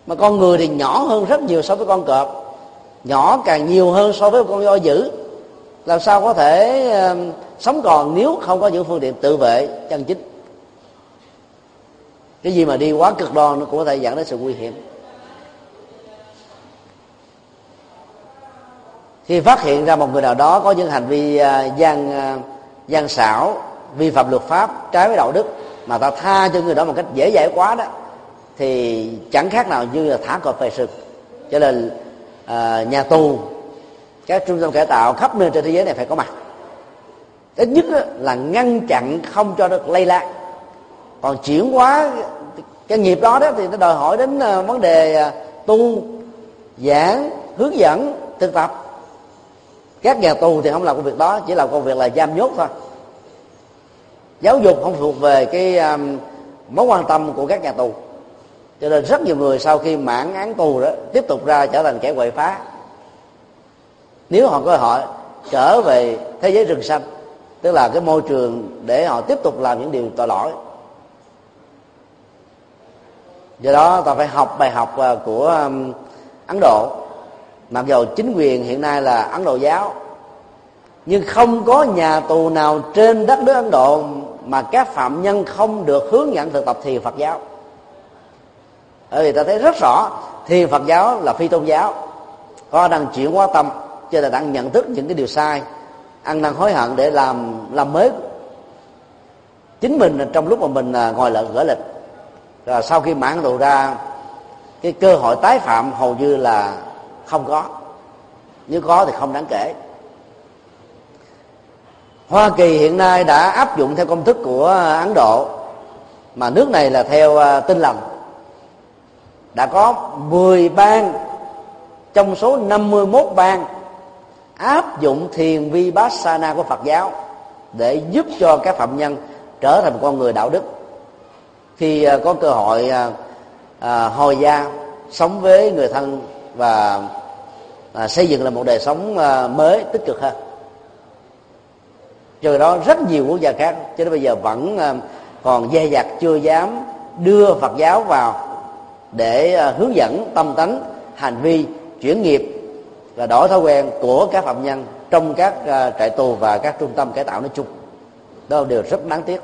Mà con người thì nhỏ hơn rất nhiều so với con cọp nhỏ càng nhiều hơn so với con voi dữ. Làm sao có thể uh, sống còn nếu không có những phương tiện tự vệ chân chính. Cái gì mà đi quá cực đoan nó cũng có thể dẫn đến sự nguy hiểm. Khi phát hiện ra một người nào đó có những hành vi à, gian à, gian xảo vi phạm luật pháp trái với đạo đức mà ta tha cho người đó một cách dễ dãi quá đó thì chẳng khác nào như là thả cọp về sực cho nên à, nhà tù các trung tâm cải tạo khắp nơi trên thế giới này phải có mặt ít nhất là ngăn chặn không cho được lây lan. Còn chuyển hóa cái nghiệp đó đó thì nó đòi hỏi đến ờ, vấn đề ờ, tu giảng hướng dẫn thực tập. Các nhà tù thì không làm công việc đó chỉ làm công việc là giam nhốt thôi. Giáo dục không thuộc về cái um, mối quan tâm của các nhà tù cho nên rất nhiều người sau khi mãn án tù đó tiếp tục ra trở thành kẻ quậy phá. Nếu họ có cơ hội trở về thế giới rừng xanh tức là cái môi trường để họ tiếp tục làm những điều tội lỗi. Do đó ta phải học bài học à, của ấn độ. Mặc dù chính quyền hiện nay là ấn độ giáo, nhưng không có nhà tù nào trên đất nước ấn độ mà các phạm nhân không được hướng dẫn thực tập thiền phật giáo. Bởi vì ta thấy rất rõ thiền phật giáo là phi tôn giáo, có đang chuyển hóa tâm, cho là đang nhận thức những cái điều sai ăn năn hối hận để làm làm mới chính mình trong lúc mà mình à, ngồi lợn gỡ lịch. Và sau khi mãn độ ra, cái cơ hội tái phạm hầu như là không có. Nếu có thì không đáng kể. Hoa Kỳ hiện nay đã áp dụng theo công thức của Ấn Độ, mà nước này là theo à, tin lành. Đã có 10 bang trong số 51 bang áp dụng thiền vipassana của Phật giáo để giúp cho các phạm nhân trở thành một con người đạo đức. Khi à, có cơ hội à, à, hồi gia sống với người thân và à, xây dựng là một đời sống à, mới tích cực hơn cho đó rất nhiều quốc gia khác cho đến bây giờ vẫn à, còn dè dặt chưa dám đưa phật giáo vào để hướng dẫn tâm tánh hành vi chuyển nghiệp và đổi thói quen của các phạm nhân trong các à, trại tù và các trung tâm cải tạo nói chung. Đó là điều rất đáng tiếc.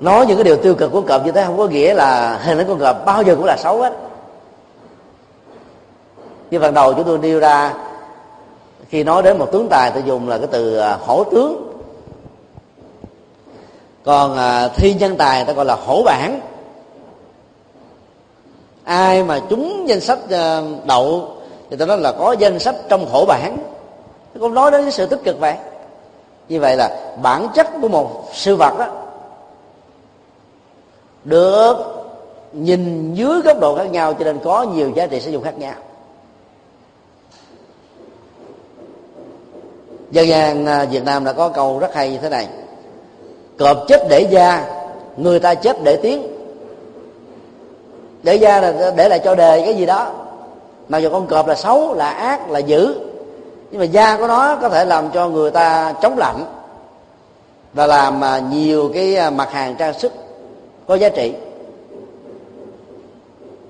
Nói những cái điều tiêu cực của cọp như thế không có nghĩa là hình ảnh con cọp bao giờ cũng là xấu hết. Như phần đầu chúng tôi nêu ra, khi nói đến một tướng tài tôi dùng là cái từ à, hổ tướng. Còn à, thi nhân tài ta gọi là hổ bản ai mà trúng danh sách ờ, đậu thì ta nói là có danh sách trong khổ bản. Cũng nói đến cái sự tích cực vậy. Như vậy là bản chất của một sự vật đó được nhìn dưới góc độ khác nhau cho nên có nhiều giá trị sử dụng khác nhau. Dân gian ờ, việt nam đã có câu rất hay như thế này. Cọp chết để da, người ta chết để tiếng để da là để lại cho đề cái gì đó. Mặc dù con cọp là xấu là ác là dữ nhưng mà da của nó có thể làm cho người ta chống lạnh và làm à, nhiều cái à, mặt hàng trang sức có giá trị.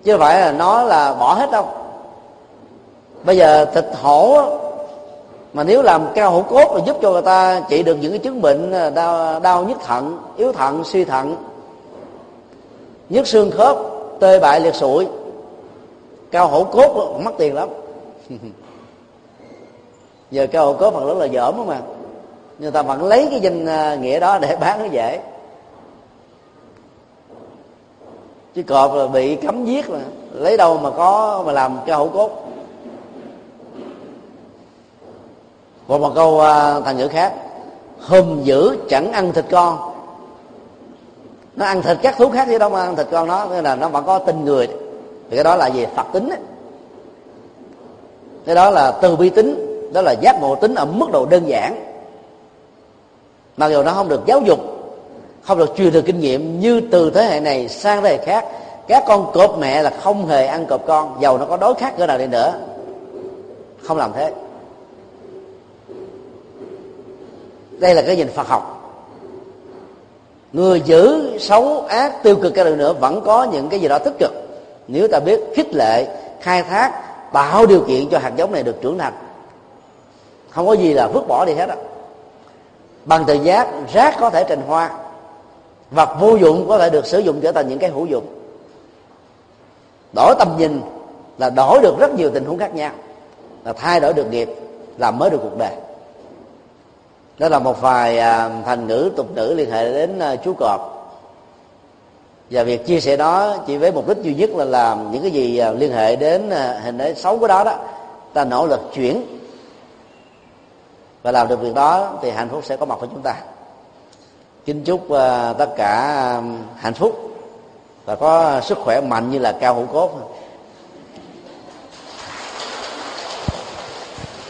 Chứ không phải là nó là bỏ hết đâu. Bây giờ thịt hổ mà nếu làm cao hổ cốt là giúp cho người ta trị được những cái chứng bệnh à, đau, đau nhức thận yếu thận suy thận nhức xương khớp tê bại liệt sụi. Cao hổ cốt mất tiền lắm. [laughs] Giờ cao hổ cốt phần lớn là dởm mà. Người ta vẫn lấy cái danh à, nghĩa đó để bán nó dễ chứ cọp là bị cấm giết mà. Lấy đâu mà có mà làm cao hổ cốt. Còn một câu à, thành ngữ khác. Hùm dữ chẳng ăn thịt con nó ăn thịt các thú khác chứ đâu mà ăn thịt con nó, nên là nó vẫn có tin người. Thì cái đó là gì? Phật tính ấy. cái đó là từ bi tính, đó là giác ngộ tính ở mức độ đơn giản. Mặc dù nó không được giáo dục, không được truyền được kinh nghiệm, như từ thế hệ này sang thế hệ khác, các con cọp mẹ là không hề ăn cọp con, dầu nó có đối khác cỡ nào đi nữa. Không làm thế. Đây là cái nhìn phật học người giữ xấu ác, tiêu cực cái nữa, vẫn có những cái gì đó tích cực. Nếu ta biết khích lệ, khai thác, tạo điều kiện cho hạt giống này được trưởng thành, không có gì là vứt bỏ đi hết á. Bằng tự giác, rác có thể trình hoa, vật vô dụng có thể được sử dụng trở thành những cái hữu dụng. Đổi tầm nhìn là đổi được rất nhiều tình huống khác nhau, là thay đổi được nghiệp, làm mới được cuộc đời đó là một vài à, thành ngữ tục ngữ liên hệ đến à, chú cọp. Và việc chia sẻ đó chỉ với mục đích duy nhất là làm những cái gì à, liên hệ đến hình ảnh xấu của đó đó, ta nỗ lực chuyển. Và làm được việc đó thì hạnh phúc sẽ có mặt với chúng ta. Kính chúc tất cả hạnh phúc và có sức khỏe mạnh như là cao hữu cốt.